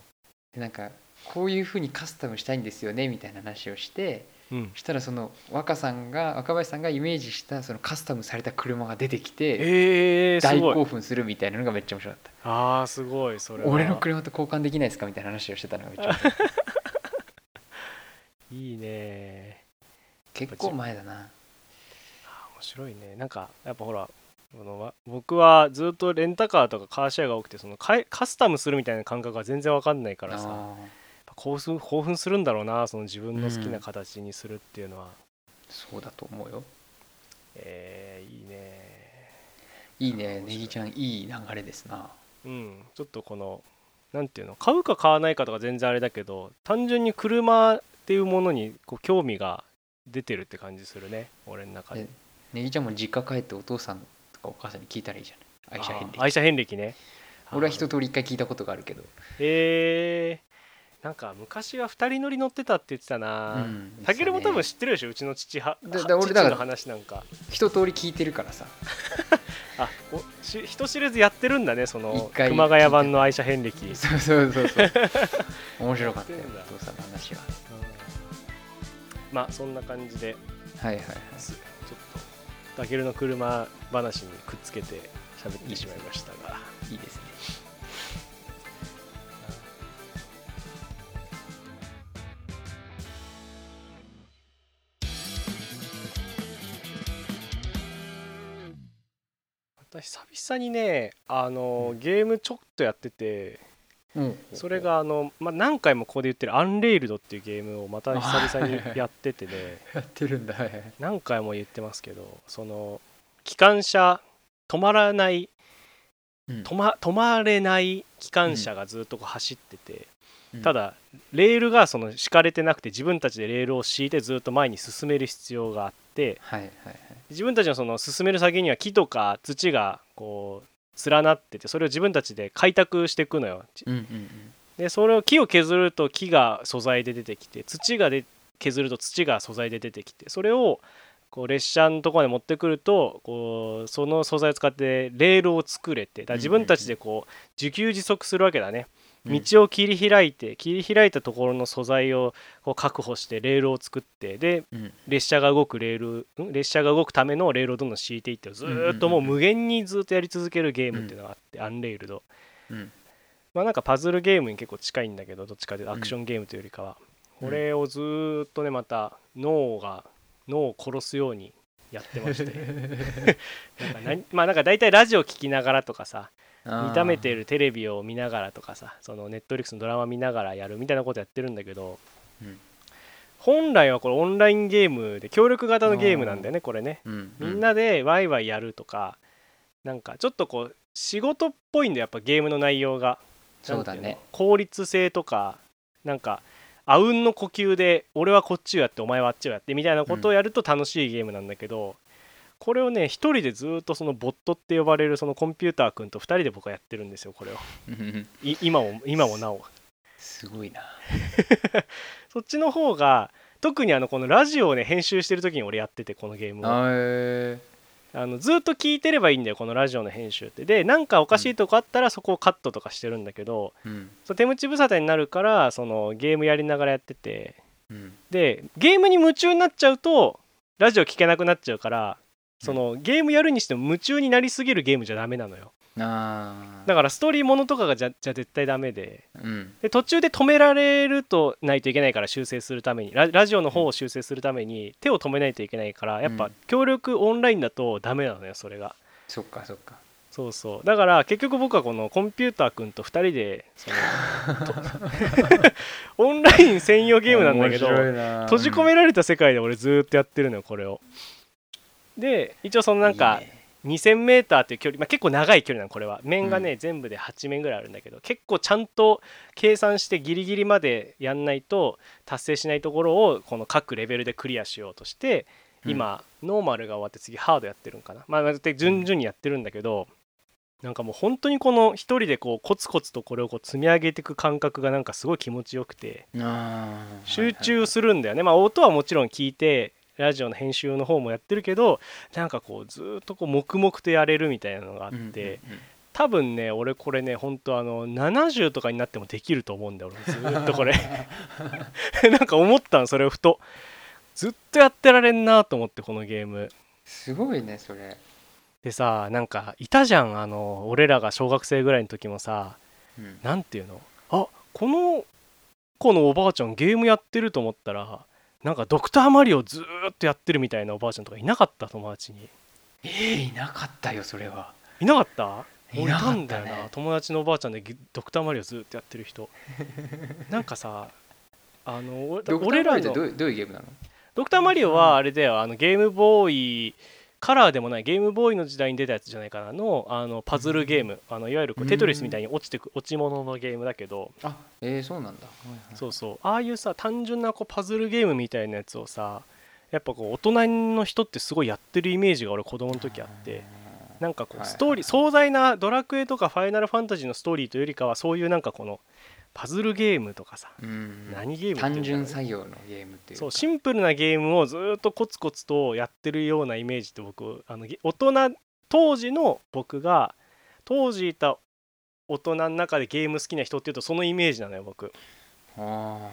でなんかこういうふうにカスタムしたいんですよねみたいな話をしてうん。そしたらその若さんが若林さんがイメージしたそのカスタムされた車が出てきてえー、す大ごい。興奮するみたいなのがめっちゃ面白かった。ああすごいそれは。俺の車と交換できないですか？みたいな話をしてたのがめっちゃ面白かった いいね。結構前だな。あ面白いね。なんかやっぱほらこのわ僕はずっとレンタカーとかカーシェアが多くてそのカスタムするみたいな感覚が全然わかんないからさ興奮興奮するんだろうなその自分の好きな形にするっていうのは、ーそうだと思うよ。えー、いいね。いいね。ネギちゃんいい流れですな。うん。ちょっとこのなんていうの買うか買わないかとか全然あれだけど単純に車っていうものにこう興味が出てるって感じするね俺の中で。えネギちゃんも実家帰ってお父さんとかお母さんに聞いたらいいじゃない？愛車遍歴。愛車遍歴ね。俺は一通り一回聞いたことがあるけど。えー、なんか昔は2人乗り乗ってたって言ってたな。うん。たけるも多分知ってるでしょ？うちの父は。だはだ俺だの話なんか。一通り聞いてるからさ。あおし人知れずやってるんだねその熊谷版の愛車遍歴、うんそうそうそうそう。面白かったよお父さんの話はまあそんな感じではいはいはい。ちょっとたけるの車話にくっつけて喋ってしまいましたが。いいですね。私久々にねあのゲームちょっとやっててうんそれがあの、まあ、何回もここで言ってる「アンレイルド」っていうゲームをまた久々にやっててね。やってるんだ。何回も言ってますけどその機関車止まらないうん。止ま止まれない機関車がずっとこう走ってて、うん。ただレールがその敷かれてなくて自分たちでレールを敷いてずっと前に進める必要があってはいはいはい。自分たちのその進める先には木とか土がこう連なっててそれを自分たちで開拓していくのよ。うんうんうん。でそれを木を削ると木が素材で出てきて土がで削ると土が素材で出てきてそれをこう列車のところまで持ってくるとこうその素材を使ってレールを作れてだ自分たちでこう自給自足するわけだね。うん道を切り開いて切り開いたところの素材をこう確保してレールを作ってでうん。列車が動くレールん列車が動くためのレールをどんどん敷いていってずーっともう無限にずっとやり続けるゲームっていうのがあって、アンレールドうん。まあなんかパズルゲームに結構近いんだけどどっちかというとアクションゲームというよりかは、うんこれをずーっとねまた脳が脳を殺すようにやってまして。なんか何まあなんか大体ラジオ聞きながらとかさ見ためているテレビを見ながらとかさそのネットリックスのドラマ見ながらやるみたいなことやってるんだけど、うん。本来はこれオンラインゲームで協力型のゲームなんだよねこれね。うん。みんなでワイワイやるとかなんかちょっとこう仕事っぽいんだよやっぱゲームの内容が。そうだね。効率性とかなんかあうんの呼吸で俺はこっちをやってお前はあっちをやってみたいなことをやると楽しいゲームなんだけど、これをね一人でずっとそのボットって呼ばれるそのコンピューター君と二人で僕はやってるんですよこれを。今も今もなお。すごいな。そっちの方が特にあのこのラジオをね編集してる時に俺やっててこのゲームを。あのずっと聞いてればいいんだよこのラジオの編集って。でなんかおかしいとこあったらそこをカットとかしてるんだけど、うん。そう手持ち無沙汰になるからそのゲームやりながらやってて。うん。でゲームに夢中になっちゃうとラジオ聞けなくなっちゃうからそのゲームやるにしても夢中になりすぎるゲームじゃダメなのよ。あー。だからストーリーものとかがじゃじゃ絶対ダメで。うん。で途中で止められるとないといけないから修正するために。ララジオの方を修正するために手を止めないといけないからやっぱうん。協力オンラインだとダメなのよそれが。そっかそっか。そうそう。だから結局僕はこのコンピューター君と2人でその と オンライン専用ゲームなんだけど閉じ込められた世界で俺ずーっとやってるのよこれをで一応そのなんかいいね。2000m っていう距離、まあ、結構長い距離なのこれは。面がね、全部で8面ぐらいあるんだけど結構ちゃんと計算してギリギリまでやんないと達成しないところをこの各レベルでクリアしようとして今、ノーマルが終わって次ハードやってるんかな。まあだって順々にやってるんだけど、なんかもう本当にこの一人でこうコツコツとこれをこう積み上げていく感覚がなんかすごい気持ちよくて集中するんだよね、まあ音はもちろん聞いてラジオの編集の方もやってるけどなんかこうずーっとこう黙々とやれるみたいなのがあって、うんうんうん多分ね俺これね本当あの70とかになってもできると思うんだよ俺ずーっとこれ。なんか思ったのそれをふと。ずっとやってられんなと思ってこのゲーム。すごいねそれ。でさなんかいたじゃんあの俺らが小学生ぐらいの時もさうん。なんていうの？あこの子のおばあちゃんゲームやってると思ったらなんかドクターマリオずーっとやってるみたいなおばあちゃんとかいなかった？友達に。えー、いなかったよそれは。いなかった？俺いたいなかったね。んだよな友達のおばあちゃんでギドクターマリオずーっとやってる人。なんかさあの俺らのどういうゲームなの？ドクターマリオはあれだよあのゲームボーイカラーでもないゲームボーイの時代に出たやつじゃないかなのあのパズルゲーム。あのいわゆるテトリスみたいに落ちてく落ち物のゲームだけど。あえー、そうなんだ、はいはい。そうそう。ああいうさ単純なこうパズルゲームみたいなやつをさやっぱこう大人の人ってすごいやってるイメージが俺子供の時あって。なんかこはいうストーリー壮大なドラクエとかファイナルファンタジーのストーリーというよりかはそういうなんかこのパズルゲームとかさうん。何ゲーム単純作業のゲームっていうか。そうシンプルなゲームをずーっとコツコツとやってるようなイメージって僕あのげ大人当時の僕が当時いた大人の中でゲーム好きな人っていうとそのイメージなのよ僕。あ。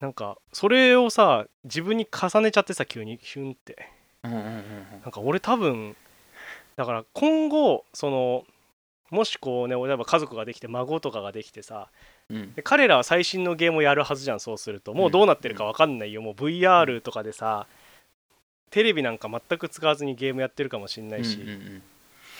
なんかそれをさ自分に重ねちゃってさ急にヒュンって。うんうんうん。なんか俺多分だから今後そのもしこうね例えば家族ができて孫とかができてさうん。うんで彼らは最新のゲームをやるはずじゃんそうすると。もうどうなってるか分かんないよ、もう VR とかでさテレビなんか全く使わずにゲームやってるかもしんないし、うんうんうん。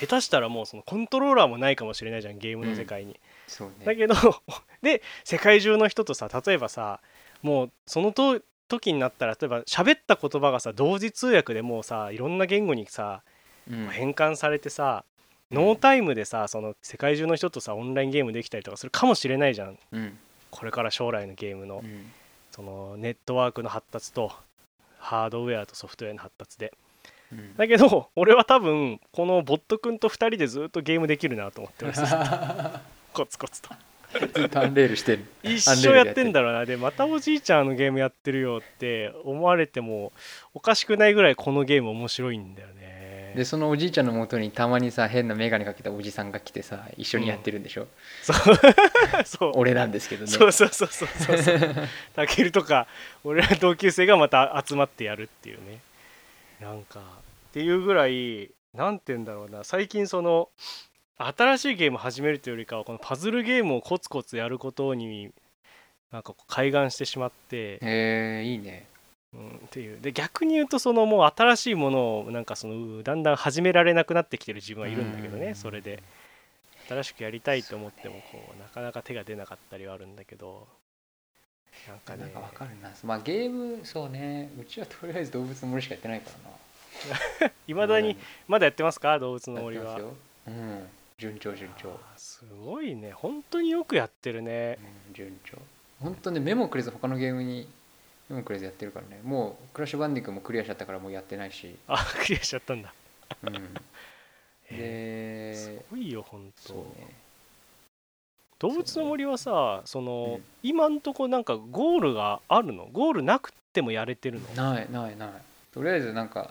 下手したらもうそのコントローラーもないかもしれないじゃんゲームの世界に、そうね。だけど で世界中の人とさ例えばさもうそのと時になったら例えば喋った言葉がさ同時通訳でもうさいろんな言語にさうん。変換されてさ、ノータイムでさその世界中の人とさオンラインゲームできたりとかするかもしれないじゃん。うん。これから将来のゲームの。うん。そのネットワークの発達とハードウェアとソフトウェアの発達で。うん。だけど俺は多分このボット君と2人でずっとゲームできるなと思ってます。コツコツと。ずっとアンレールしてる。一生やってんだろうな。でまたおじいちゃんあのゲームやってるよって思われてもおかしくないぐらいこのゲーム面白いんだよねでそのおじいちゃんのもとにたまにさ変な眼鏡かけたおじさんが来てさ一緒にやってるんでしょ、そう。そう。俺なんですけどね。そうそうそうそうそう。そうたけるとか俺ら同級生がまた集まってやるっていうね。なんかっていうぐらいなんて言うんだろうな。最近その新しいゲーム始めるというよりかはこのパズルゲームをコツコツやることになんかこう開眼してしまって、へえいいねうん、っていう。で逆に言うとそのもう新しいものをなんかそのだんだん始められなくなってきてる自分はいるんだけどうん。ねそれで。新しくやりたいと思ってもこうなかなか手が出なかったりはあるんだけど。なんかね。なんかわかるな。まあゲームそうね。うちはとりあえず動物の森しかやってないからな。いまだにまだやってますか？動物の森は。うん。順調順調、すごいね。本当によくやってるね。うん、順調。本当ね目もくれず他のゲームに目もくれずやってるからね。もうクラッシュバンディ君もクリアしちゃったからもうやってないし、あクリアしちゃったんだ。うん、えすでごいよ本当。ね。動物の森はさその、うん。今んとこなんかゴールがあるの？ゴールなくてもやれてるの？ないないない。とりあえずなんか、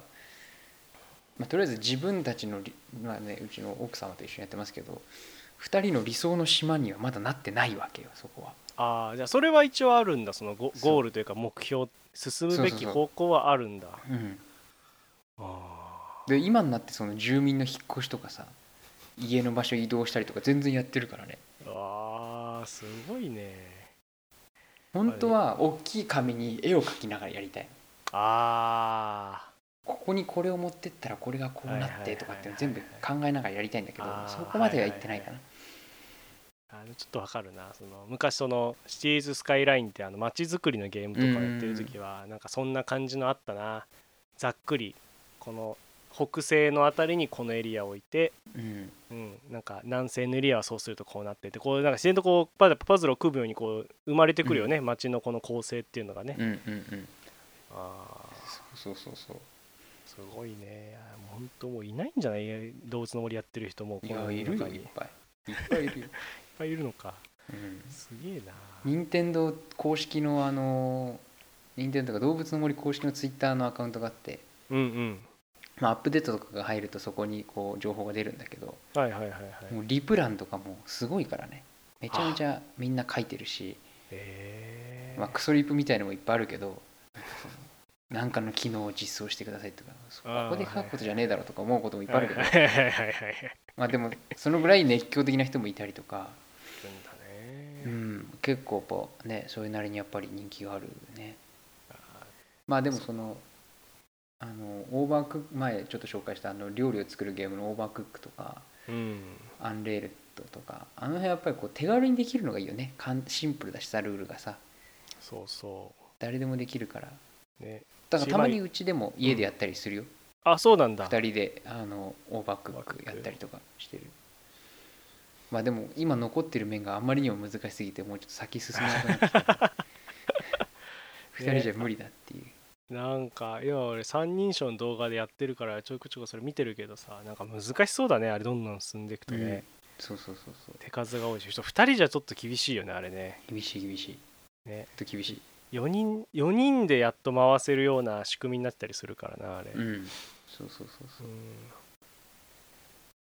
まあ、とりあえず自分たちのり、まあね、うちの奥様と一緒にやってますけど2人の理想の島にはまだなってないわけよそこはああじゃあそれは一応あるんだ。そのゴゴールというか目標進むべき方向はあるんだ。うん。あで今になってその住民の引っ越しとかさ家の場所移動したりとか全然やってるからね。ーあーすごいね。本当は大きい紙に絵を描きながらやりたい。あここにこれを持ってったらこれがこうなってとかっていうの全部考えながらやりたいんだけどそこまでは行ってないかな。ーあのちょっとわかるな。その昔そのシティーズスカイラインってあの街づくりのゲームとかをやってる時はなんかそんな感じのあったな。ざっくりこの北西のあたりにこのエリアを置いてうん。うん、なんか南西のエリアはそうするとこうなっててこうなんか自然とこうパパズルを組むようにこう生まれてくるよね、街のこの構成っていうのがね、うんうんうん。あそうそうそうーすごいね。本当もういないんじゃない？動物の森やってる人もいこのやいるよ中に。いっいっぱい。いっぱいいるよ、ぱいいるのか。うん、すげえな。任天堂公式のあの任天堂が動物の森公式のツイッターのアカウントがあって、うんうん。まあ、アップデートとかが入るとそこにこう情報が出るんだけど。はいはいはいはい。もうリプランとかもすごいからね。めちゃめちゃみんな書いてるし。え。ーまあ、クソリプみたいのもいっぱいあるけど なんかの機能を実装してくださいとかこあーこで書くことじゃねえだろうとか思うこともいっぱいあるけど、はいはいはいはいはい。まあでもそのぐらい熱狂的な人もいたりとか、うん、結構やっぱねそれなりにやっぱり人気があるね。まあでもそのあのオーバークック前ちょっと紹介したあの料理を作るゲームのオーバークックとかうん。アンレールトとかあの辺やっぱりこう手軽にできるのがいいよね。かんシンプルだしさルールがさ。そうそ誰でもできるから。うね。だからたまにうちでも家でやったりするよ、あそうなんだ。2人であのオーバークックやったりとかしてるまあでも今残ってる面があまりにも難しすぎてもうちょっと先進めなくなってきた2人じゃ無理だっていう、なんか今俺三人称の動画でやってるからちょくちょくそれ見てるけどさなんか難しそうだねあれどんどん進んでいくとね、うん。そうそうそうそう手数が多いし2人じゃちょっと厳しいよねあれね。厳しい厳しい。ね。ちょっと厳しい。4人4人でやっと回せるような仕組みになったりするからなあれ、うん。そうそうそうそう。うん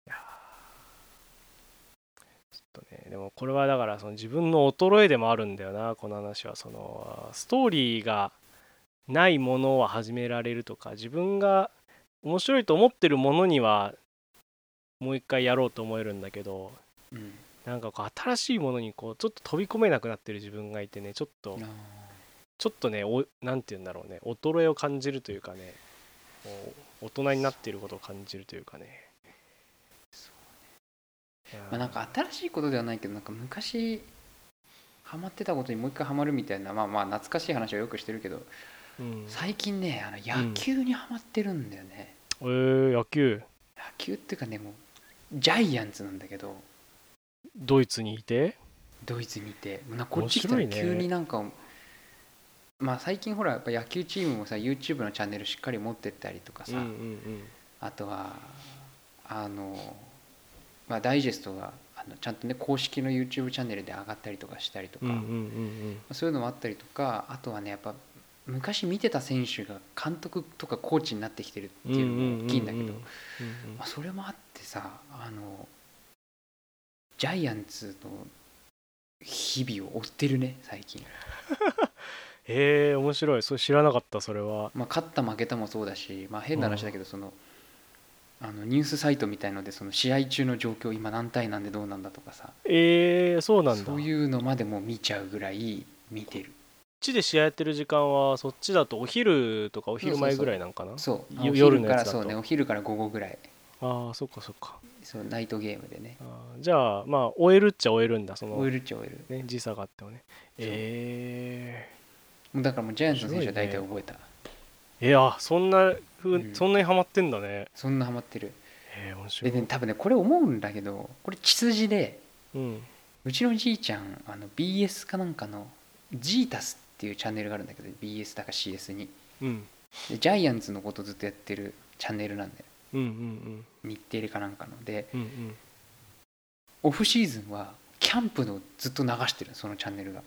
いやーちょっとねでもこれはだからその自分の衰えでもあるんだよなこの話は。そのストーリーがないものは始められるとか自分が面白いと思ってるものにはもう一回やろうと思えるんだけどうん。なんかこう新しいものにこうちょっと飛び込めなくなってる自分がいてねちょっとあちょっとねおなんて言うんだろうね衰えを感じるというかね大人になっていることを感じるというかねまあ、なんか新しいことではないけどなんか昔ハマってたことにもう一回ハマるみたいなまあまあ懐かしい話はよくしてるけどうん。最近ねあの野球にハマってるんだよね、えー、野球？野球っていうかねもうジャイアンツなんだけど。ドイツにいて？ドイツにいて。なこっち来たら急になんか、まあ最近ほらやっぱ野球チームもさ YouTube のチャンネルしっかり持ってったりとかさ、うんうん。あとはあの、まあ、ダイジェストがあのちゃんとね公式の YouTube チャンネルで上がったりとかしたりとか、うんうんうんうん。そういうのもあったりとかあとはねやっぱ昔見てた選手が監督とかコーチになってきてるっていうのも大きいんだけど、それもあってさあのジャイアンツの日々を追ってるね最近、へえ面白い。それ知らなかったそれは。まあ、勝った負けたもそうだし、まあ、変な話だけどそのあのニュースサイトみたいのでその試合中の状況今何対何でどうなんだとかさ。えー、そうなんだ。そういうのまでも見ちゃうぐらい見てる。こっちで試合やってる時間はそっちだとお昼とかお昼前ぐらいなんかな？そう夜のやつだと。からそうね。お昼から午後ぐらい。ああそっかそっか。そうナイトゲームでね。じゃあまあ終えるっちゃ終えるんだその。終えるっちゃ終える。ね時差があってもね。えもうだからもうジャイアンツの選手は大体覚えた、ー、えー、あそんなふう、うん。そんなにハマってんだね。そんなハマってる。えー、面白い、でね多分ねこれ思うんだけどこれ血筋でうん。うちのじいちゃんあの BS かなんかのジータスっていうチャンネルがあるんだけど BS だか CS に。うん。でジャイアンツのことずっとやってるチャンネルなんだよ。うんうん日テレかなんかの。でうんうんうん。オフシーズンはキャンプのずっと流してるそのチャンネルが。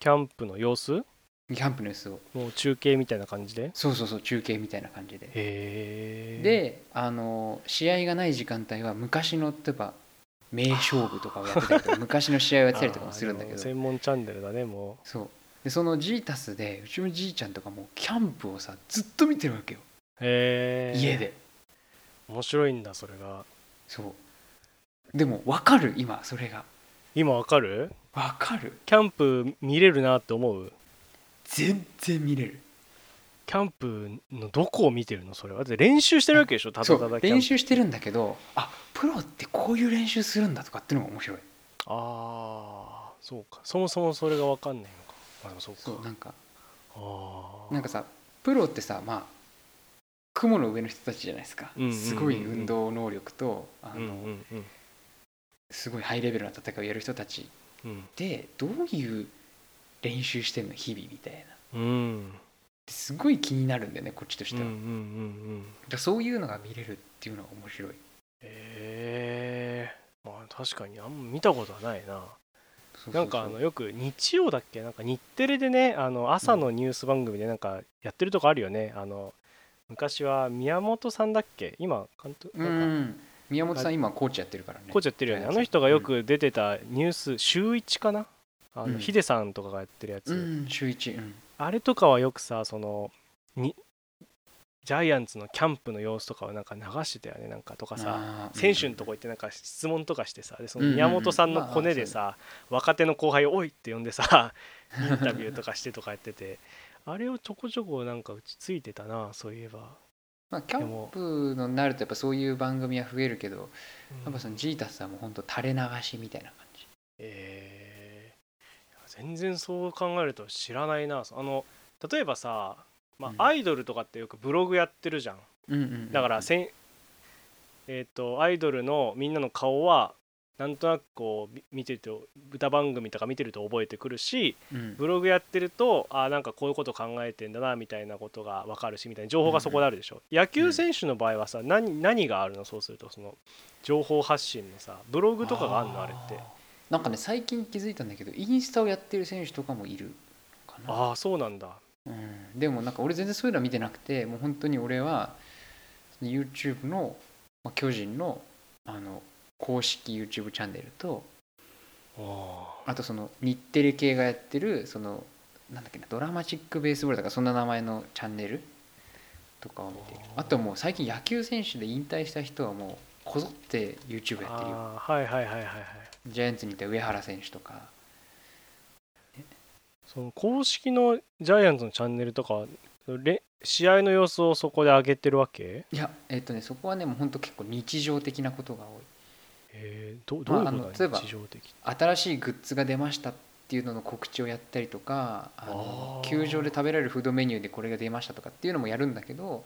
キャンプの様子？キャンプの様子を。もう中継みたいな感じで？そうそうそう中継みたいな感じで。であの試合がない時間帯は昔の例えば名勝負とかをやってたりとか 昔の試合をやってたりとかもするんだけど。専門チャンネルだねもそう。でそのジータスでうちのじいちゃんとかもうキャンプをさずっと見てるわけよ。うへえ家で。面白いんだそれが。そう。でも分かる今それが。今わかる？分かる。キャンプ見れるなって思う？全然見れる。キャンプのどこを見てるの？それは。練習してるわけでしょ？ただただ練習してるんだけどあプロってこういう練習するんだとかっていうのが面白い。ああそうか。そもそもそれが分かんないのか。まあそうか。そうなんか。ああなんかさプロってさまあ雲の上の人たちじゃないですか、うんうんうんうん。すごい運動能力とあの、すごいハイレベルな戦いをやる人たち。うん。でどういう練習してんの日々みたいな。うん。すごい気になるんだよねこっちとしては、うんうんうんうん。そういうのが見れるっていうのが面白い。へえ。まあ確かにあんま見たことはないな。なんかあのよく日曜だっけ？なんか日テレでねあの朝のニュース番組でなんかやってるとこあるよね。あの昔は宮本さんだっけ？今監督？うなんか。ん宮本さん今コーチやってるからね。コーチやってるよね。あの人がよく出てたニュース週1かな？あうん。のヒデさんとかがやってるやつ、うん。週一うん。あれとかはよくさそのにジャイアンツのキャンプの様子とかをなんか流してたよねなんかとかさ選手のとこ行ってなんか質問とかしてさでそのうんうんうん。宮本さんのコネでさ若手の後輩を「おい!」って呼んでさ インタビューとかしてとかやっててあれをちょこちょこなんかうちついてたなそういえば、まあ、キャンプのなるとやっぱそういう番組は増えるけどやっぱそのジータスはもうほんと垂れ流しみたいな感じ。えー全然そう考えると知らないな。あの例えばさ、まうん。あ、アイドルとかってよくブログやってるじゃん。うんうんうんだからせん、えー、とアイドルのみんなの顔はなんとなくこうみ見てると歌番組とか見てると覚えてくるしうん。ブログやってるとあなんかこういうこと考えてんだなみたいなことが分かるしみたいな情報がそこであるでしょ、野球選手の場合はさ何何があるの？そうするとその情報発信のさブログとかがあるの？あれってなんかね最近気づいたんだけどインスタをやってる選手とかもいるかな。ああそうなんだ。うん、でもなんか俺全然そういうのは見てなくてもう本当に俺は YouTube の、まあ、巨人のあの公式 YouTube チャンネルとおあとその日テレ系がやってるそのなんだっけなドラマチックベースボールとかそんな名前のチャンネルとかを見てる。あともう最近野球選手で引退した人はもうこぞって YouTube やってるよ。はいはいはいはいはいジャイアンツにいた上原選手とか。その公式のジャイアンツのチャンネルとかれ試合の様子をそこで上げてるわけ？いやえっ、とねそこはねもうほんと結構日常的なことが多い。えー、どどういうまあことだ、日常的。新しいグッズが出ましたっていうのの告知をやったりとかあの球場で食べられるフードメニューでこれが出ましたとかっていうのもやるんだけど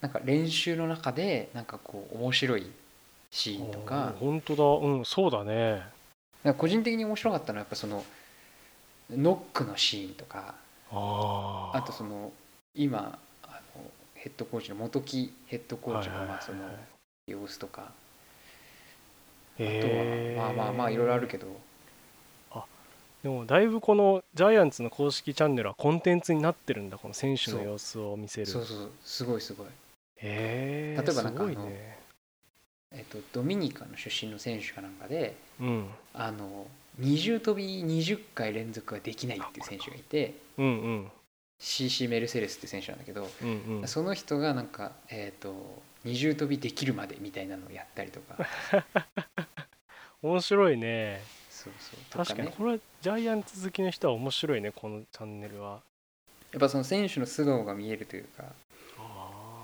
なんか練習の中でなんかこう面白いシーンとか。あー本当だ。うんそうだね。個人的に面白かったのはやっぱそのノックのシーンとか。あー。あとその今あのヘッドコーチの元木ヘッドコーチのまあその様子とか。あとはまあまあまあいろいろあるけど。でもだいぶこのジャイアンツの公式チャンネルはコンテンツになってるんだこの選手の様子を見せる。そうそうすごいすごい。へえ例えばなんかねえっと、ドミニカの出身の選手かなんかでうん。あの二重跳び20回連続ができないっていう選手がいてうんうん。CC メルセデスって選手なんだけど、うんうん。その人がなんか、えっと二重跳びできるまでみたいなのをやったりとか。面白いね。そうそう。ね。確かに。これはジャイアンツ好きの人は面白いねこのチャンネルは。やっぱその選手の素顔が見えるというか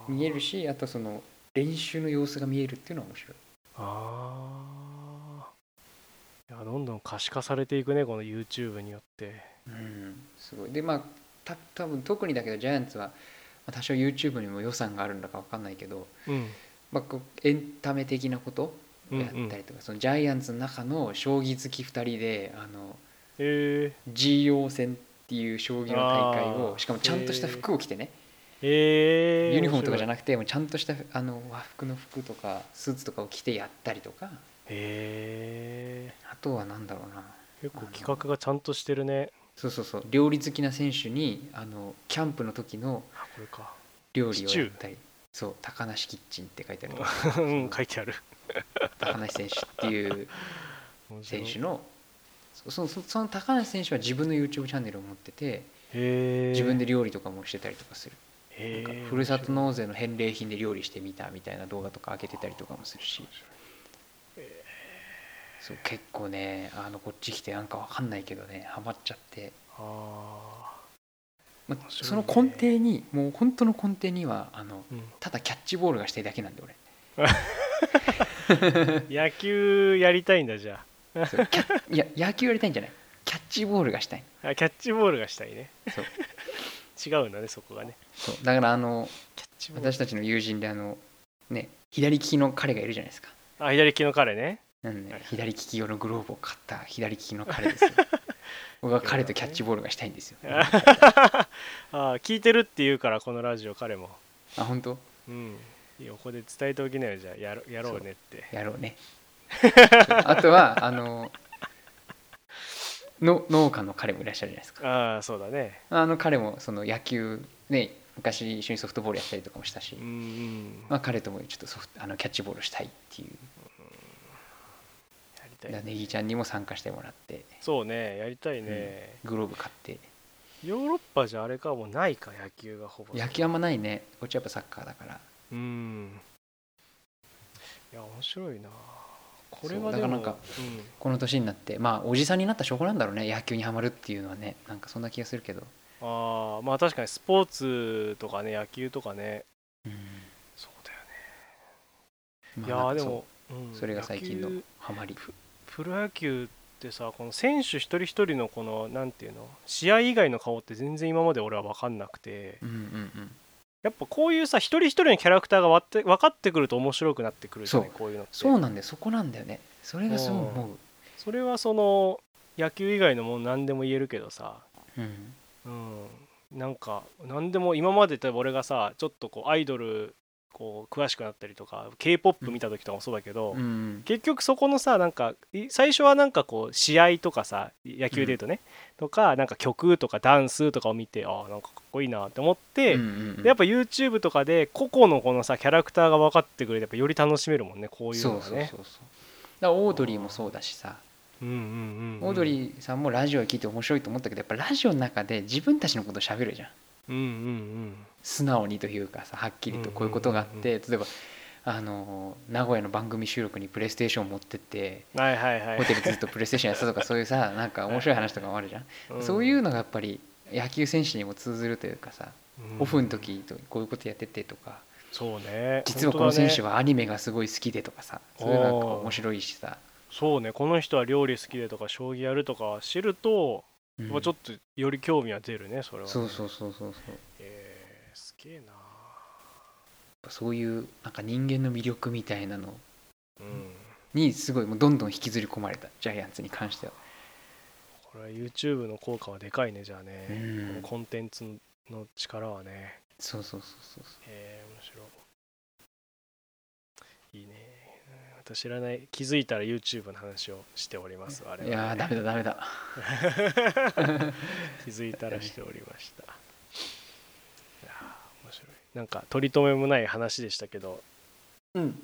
見えるしあとその練習の様子が見えるっていうのは面白い。あー。いやどんどん可視化されていくねこの YouTube によって。うんすごい。でまあた多分特にだけどジャイアンツはまあ多少 YouTube にも予算があるんだか分かんないけど、うん。まあ、こうエンタメ的なことをやったりとか、そのジャイアンツの中の将棋好き2人であのえ G 王戦っていう将棋の大会をあーしかもちゃんとした服を着てね、ー、えー、ユニフォームとかじゃなくてもうちゃんとしたあの和服の服とかスーツとかを着てやったりとか。へえあとは何だろうな。結構企画がちゃんとしてるね。そうそうそう。料理好きな選手にあのキャンプの時の料理をやったり。そう高梨キッチンって書いてあるうん書いてある。高梨選手っていう選手のそそそその高梨選手は自分の YouTube チャンネルを持ってて自分で料理とかもしてたりとかする、ふるさと納税の返礼品で料理してみたみたいな動画とか上げてたりとかもするし。そう結構ねあのこっち来てなんかわかんないけどねハマっちゃって、あまその根底にもう本当の根底にはあのただキャッチボールがしたいだけなんで俺。野球やりたいんだじゃそうキャいや野球やりたいんじゃない。キャッチボールがしたい。ああキャッチボールがしたいね。そう違うんだねそこがね。そうだからあの私たちの友人であのね左利きの彼がいるじゃないですか。あ左利きの彼ね。なんで、はい左利き用のグローブを買った左利きの彼ですよ。僕は彼とキャッチボールがしたいんですよ。ああ聞いてるって言うからこのラジオ彼も。あ本当？うん。ここで伝えておきなよじゃあやろやろうねって。やろうね。あとはあのの農家の彼もいらっしゃるじゃないですか。ああそうだね。あの彼もその野球ね昔一緒にソフトボールやったりとかもしたし、うんうん。まあ、彼ともちょっとソフトあのキャッチボールしたいっていう。やりたいだからネギちゃんにも参加してもらってそうねやりたいね、グローブ買って。ヨーロッパじゃあれかもうないか野球がほぼ。野球あんまないね。こっちはやっぱサッカーだから。うん。いや面白いなこれはだからなんかうん。この年になってまあおじさんになった証拠なんだろうね野球にはまるっていうのはねなんかそんな気がするけど、ああまあ確かにスポーツとかね野球とかね。そうだよね。いやまあなんかそうーでも、うんそれが最近のハマり。プロ野球ってさこの選手一人一人のこのなんていうの試合以外の顔って全然今まで俺は分かんなくて。うんうんうんやっぱこういうさ一人一人のキャラクターが割って分かってくると面白くなってくるじゃないそう。こういうのって。そうなんだよ。そこなんだよね。それがそう思う。それはその野球以外のもの何でも言えるけどさ。うん。うん。なんか何でも今まで例えば俺がさちょっとこうアイドルこう詳しくなったりとか k p o p 見た時とかもそうだけど、うん結局そこのさなんかい最初はなんかこう試合とかさ野球で言うとね、とかなんか曲とかダンスとかを見てああなんかかっこいいなって思って、うんうんうん。でやっぱ YouTube とかで個々のこのさキャラクターが分かってくれてやっぱより楽しめるもんねこういうそうそうのがねそうそう。だからオードリーもそうだしさ。うんうんうんうん。オードリーさんもラジオを聞いて面白いと思ったけどやっぱラジオの中で自分たちのことを喋るじゃんうんうん素直にというかさはっきりとこういうことがあって、例えばあの名古屋の番組収録にプレイステーションを持ってってうんはいはいはい。ホテルずっとプレイステーションやってたとかそういうさ なんか面白い話とかもあるじゃん、うん。そういうのがやっぱり野球選手にも通ずるというかさ、うん。オフの時とこういうことやっててとかそうね。実はこの選手ははアニメがすごい好きでとかさそういうのなんか面白いしさ、そうね。この人は料理好きでとか将棋やるとか知ると、うん。まあちょっとより興味は出るねそれは。ね、そうそうそうそうそう。えー、すげえな。そういうなんか人間の魅力みたいなの。うん。にすごいもうどんどん引きずり込まれた。ジャイアンツに関しては。これは YouTube の効果はでかいねじゃあね、うん。コンテンツの力はね。そうそうそうそうそう。えー、面白いいいね私知らない気づいたら YouTube の話をしておりますあれいやーダメだダメだ。気づいたらしておりました。いやー面白い。なんか取り留めもない話でしたけどうん。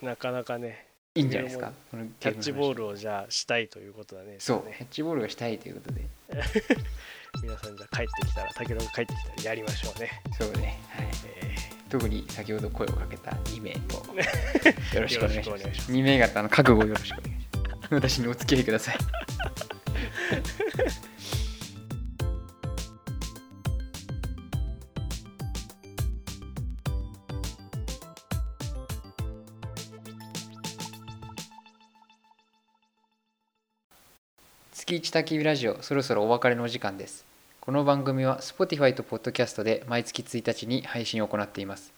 なかなかねいいんじゃないですか？このキャッチボールルをじゃあしたいということだね。そうね。キャッチボールがしたいということで。皆さんじゃあ帰ってきたら武田が帰ってきたらやりましょうね、そうね、はい、え特に先ほど声をかけた2名とー よろしくお願いします。ます。2名方の覚悟をよろしくお願いします。私にお付き合いください。月一焚き火ラジオそろそろお別れのお時間ですこの番組は Spotify と Podcast で毎月1日に配信を行っています。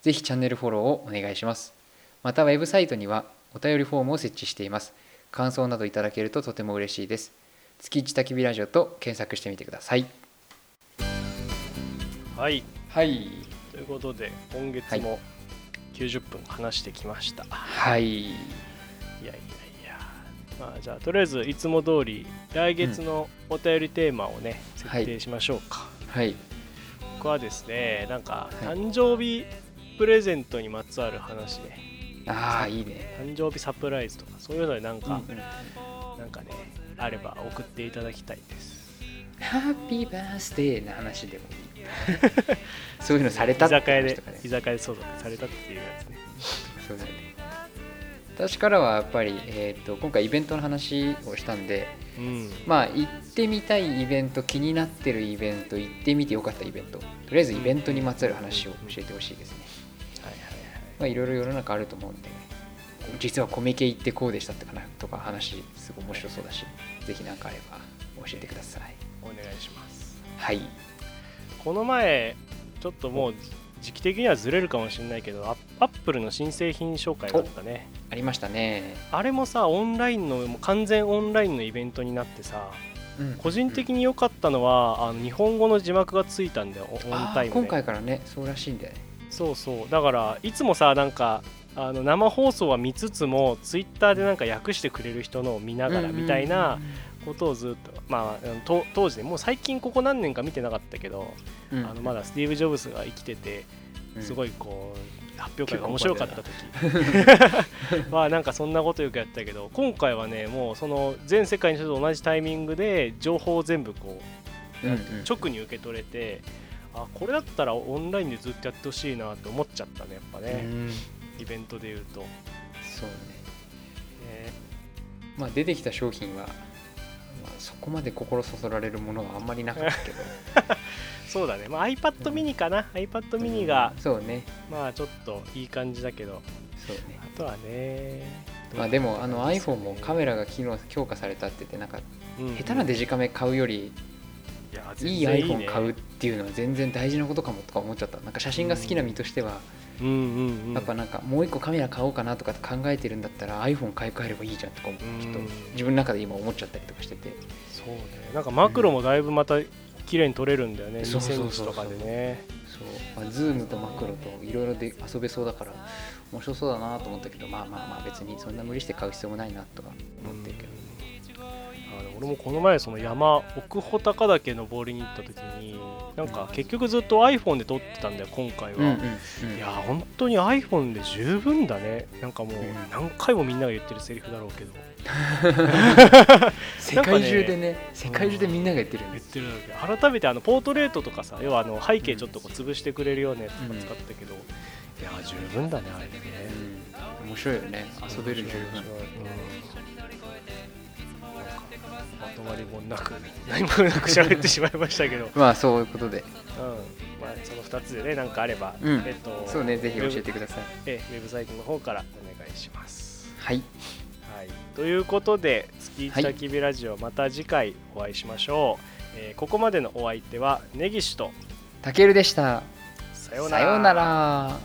ぜひチャンネルフォローをお願いします。またウェブサイトにはお便りフォームを設置しています。感想などいただけるととても嬉しいです。月一焚き火ラジオと検索してみてください。はい。はい。ということで今月も90分話してきました、はいまあじゃあとりあえずいつも通り来月のお便りテーマをね、はい設定しましょうか、はい。僕はですねなんかはい。誕生日プレゼントにまつわる話で、ああいいね。誕生日サプライズとかそういうのでなんか、うんうん。なんかねあれば送っていただきたいです。ハッピーバースデーな話でもいい。そういうのされた居って酒屋で話とかね。居酒屋でそうだされたっていうやつね。そうだよね私からはやっぱり、えー、と今回イベントの話をしたんでうん。まあ行ってみたいイベント気になってるイベント行ってみてよかったイベントとりあえずイベントにまつわる話を教えてほしいですね。はいはいまあいろいろ世の中あると思うんで実はコミケ行ってこうでしたってかなとか話すごい面白そうだしぜひ何かあれば教えてください。お願いします。はい。この前ちょっともう時期的にはずれるかもしれないけどアアップルの新製品紹介があったねありましたね。あれもさオンラインの完全オンラインのイベントになってさうん。個人的に良かったのは、あの日本語の字幕がついたんだよオオンあタイム今回からね。そうらしいんだよね。そうそう。だからいつもさなんかあの生放送は見つつもツイッターでなんか訳してくれる人のを見ながらみたいなことをずっとまあ当時ねもう最近ここ何年か見てなかったけど、うん。あのまだスティーブ・ジョブズが生きててうん。すごいこう発表会が面白かった時。は なんかそんなことよくやったけど今回はねもうその全世界の人と同じタイミングで情報を全部こううんうん。直に受け取れてあこれだったらオンラインでずっとやってほしいなって思っちゃったねやっぱね、うん。イベントで言うと、そうね。ね。まあ出てきた商品は、まあ、そこまで心そそられるものはあんまりなかったけど。そうだね、まあ、iPad mini かな、iPad mini が、そうね。まあちょっといい感じだけど。そうね。あとはねまあでもあの iPhone もカメラが機能強化されたって言ってなんかうん下手なデジカメ買うよりいやいい全然ね。iPhone 買うっていうのは全然大事なことかもとか思っちゃった。なんか写真が好きな身としてはうんうんうん。やっぱなんかもう一個カメラ買おうかなとか考えてるんだったら iPhone 買い替えればいいじゃんとかもちょっと。うん自分の中で今思っちゃったりとかしてて。そうね。なんかマクロもだいぶまた綺麗に撮れるんだよね、2そうそうセンチとかでね。そう、まあ、ズームとマクロといろいろで遊べそうだから面白そうだなと思ったけどまあまあまあ別にそんな無理して買う必要もないなとか思ってるけど。あ俺もこの前その山奥穂高岳登りに行った時になんか結局ずっと iPhone で撮ってたんだよ今回は、うんうんうん。いや本当に iPhone で十分だね。なんかもううん。何回もみんなが言ってるセリフだろうけど。世界中でね世界中でみんなが言ってるんです言ってるだろうけ。ど改めてあのポートレートとかさ要はあの背景ちょっとこう潰してくれるようなやつとか使ったけど、いや十分だねあれでね。うん。面白いよね。遊べる十分まとまりもなく何もなく喋ってしまいましたけど、うんまあそういうことで。まあ、その2つでね何かあれば、うん。えっとそうねぜひ教えてください。ええウェブサイトの方からお願いします。はい。はい、ということで月一焚き火ラジオまた次回お会いしましょう、えーここまでのお相手は根岸とたけるでした。さようなら。さようなら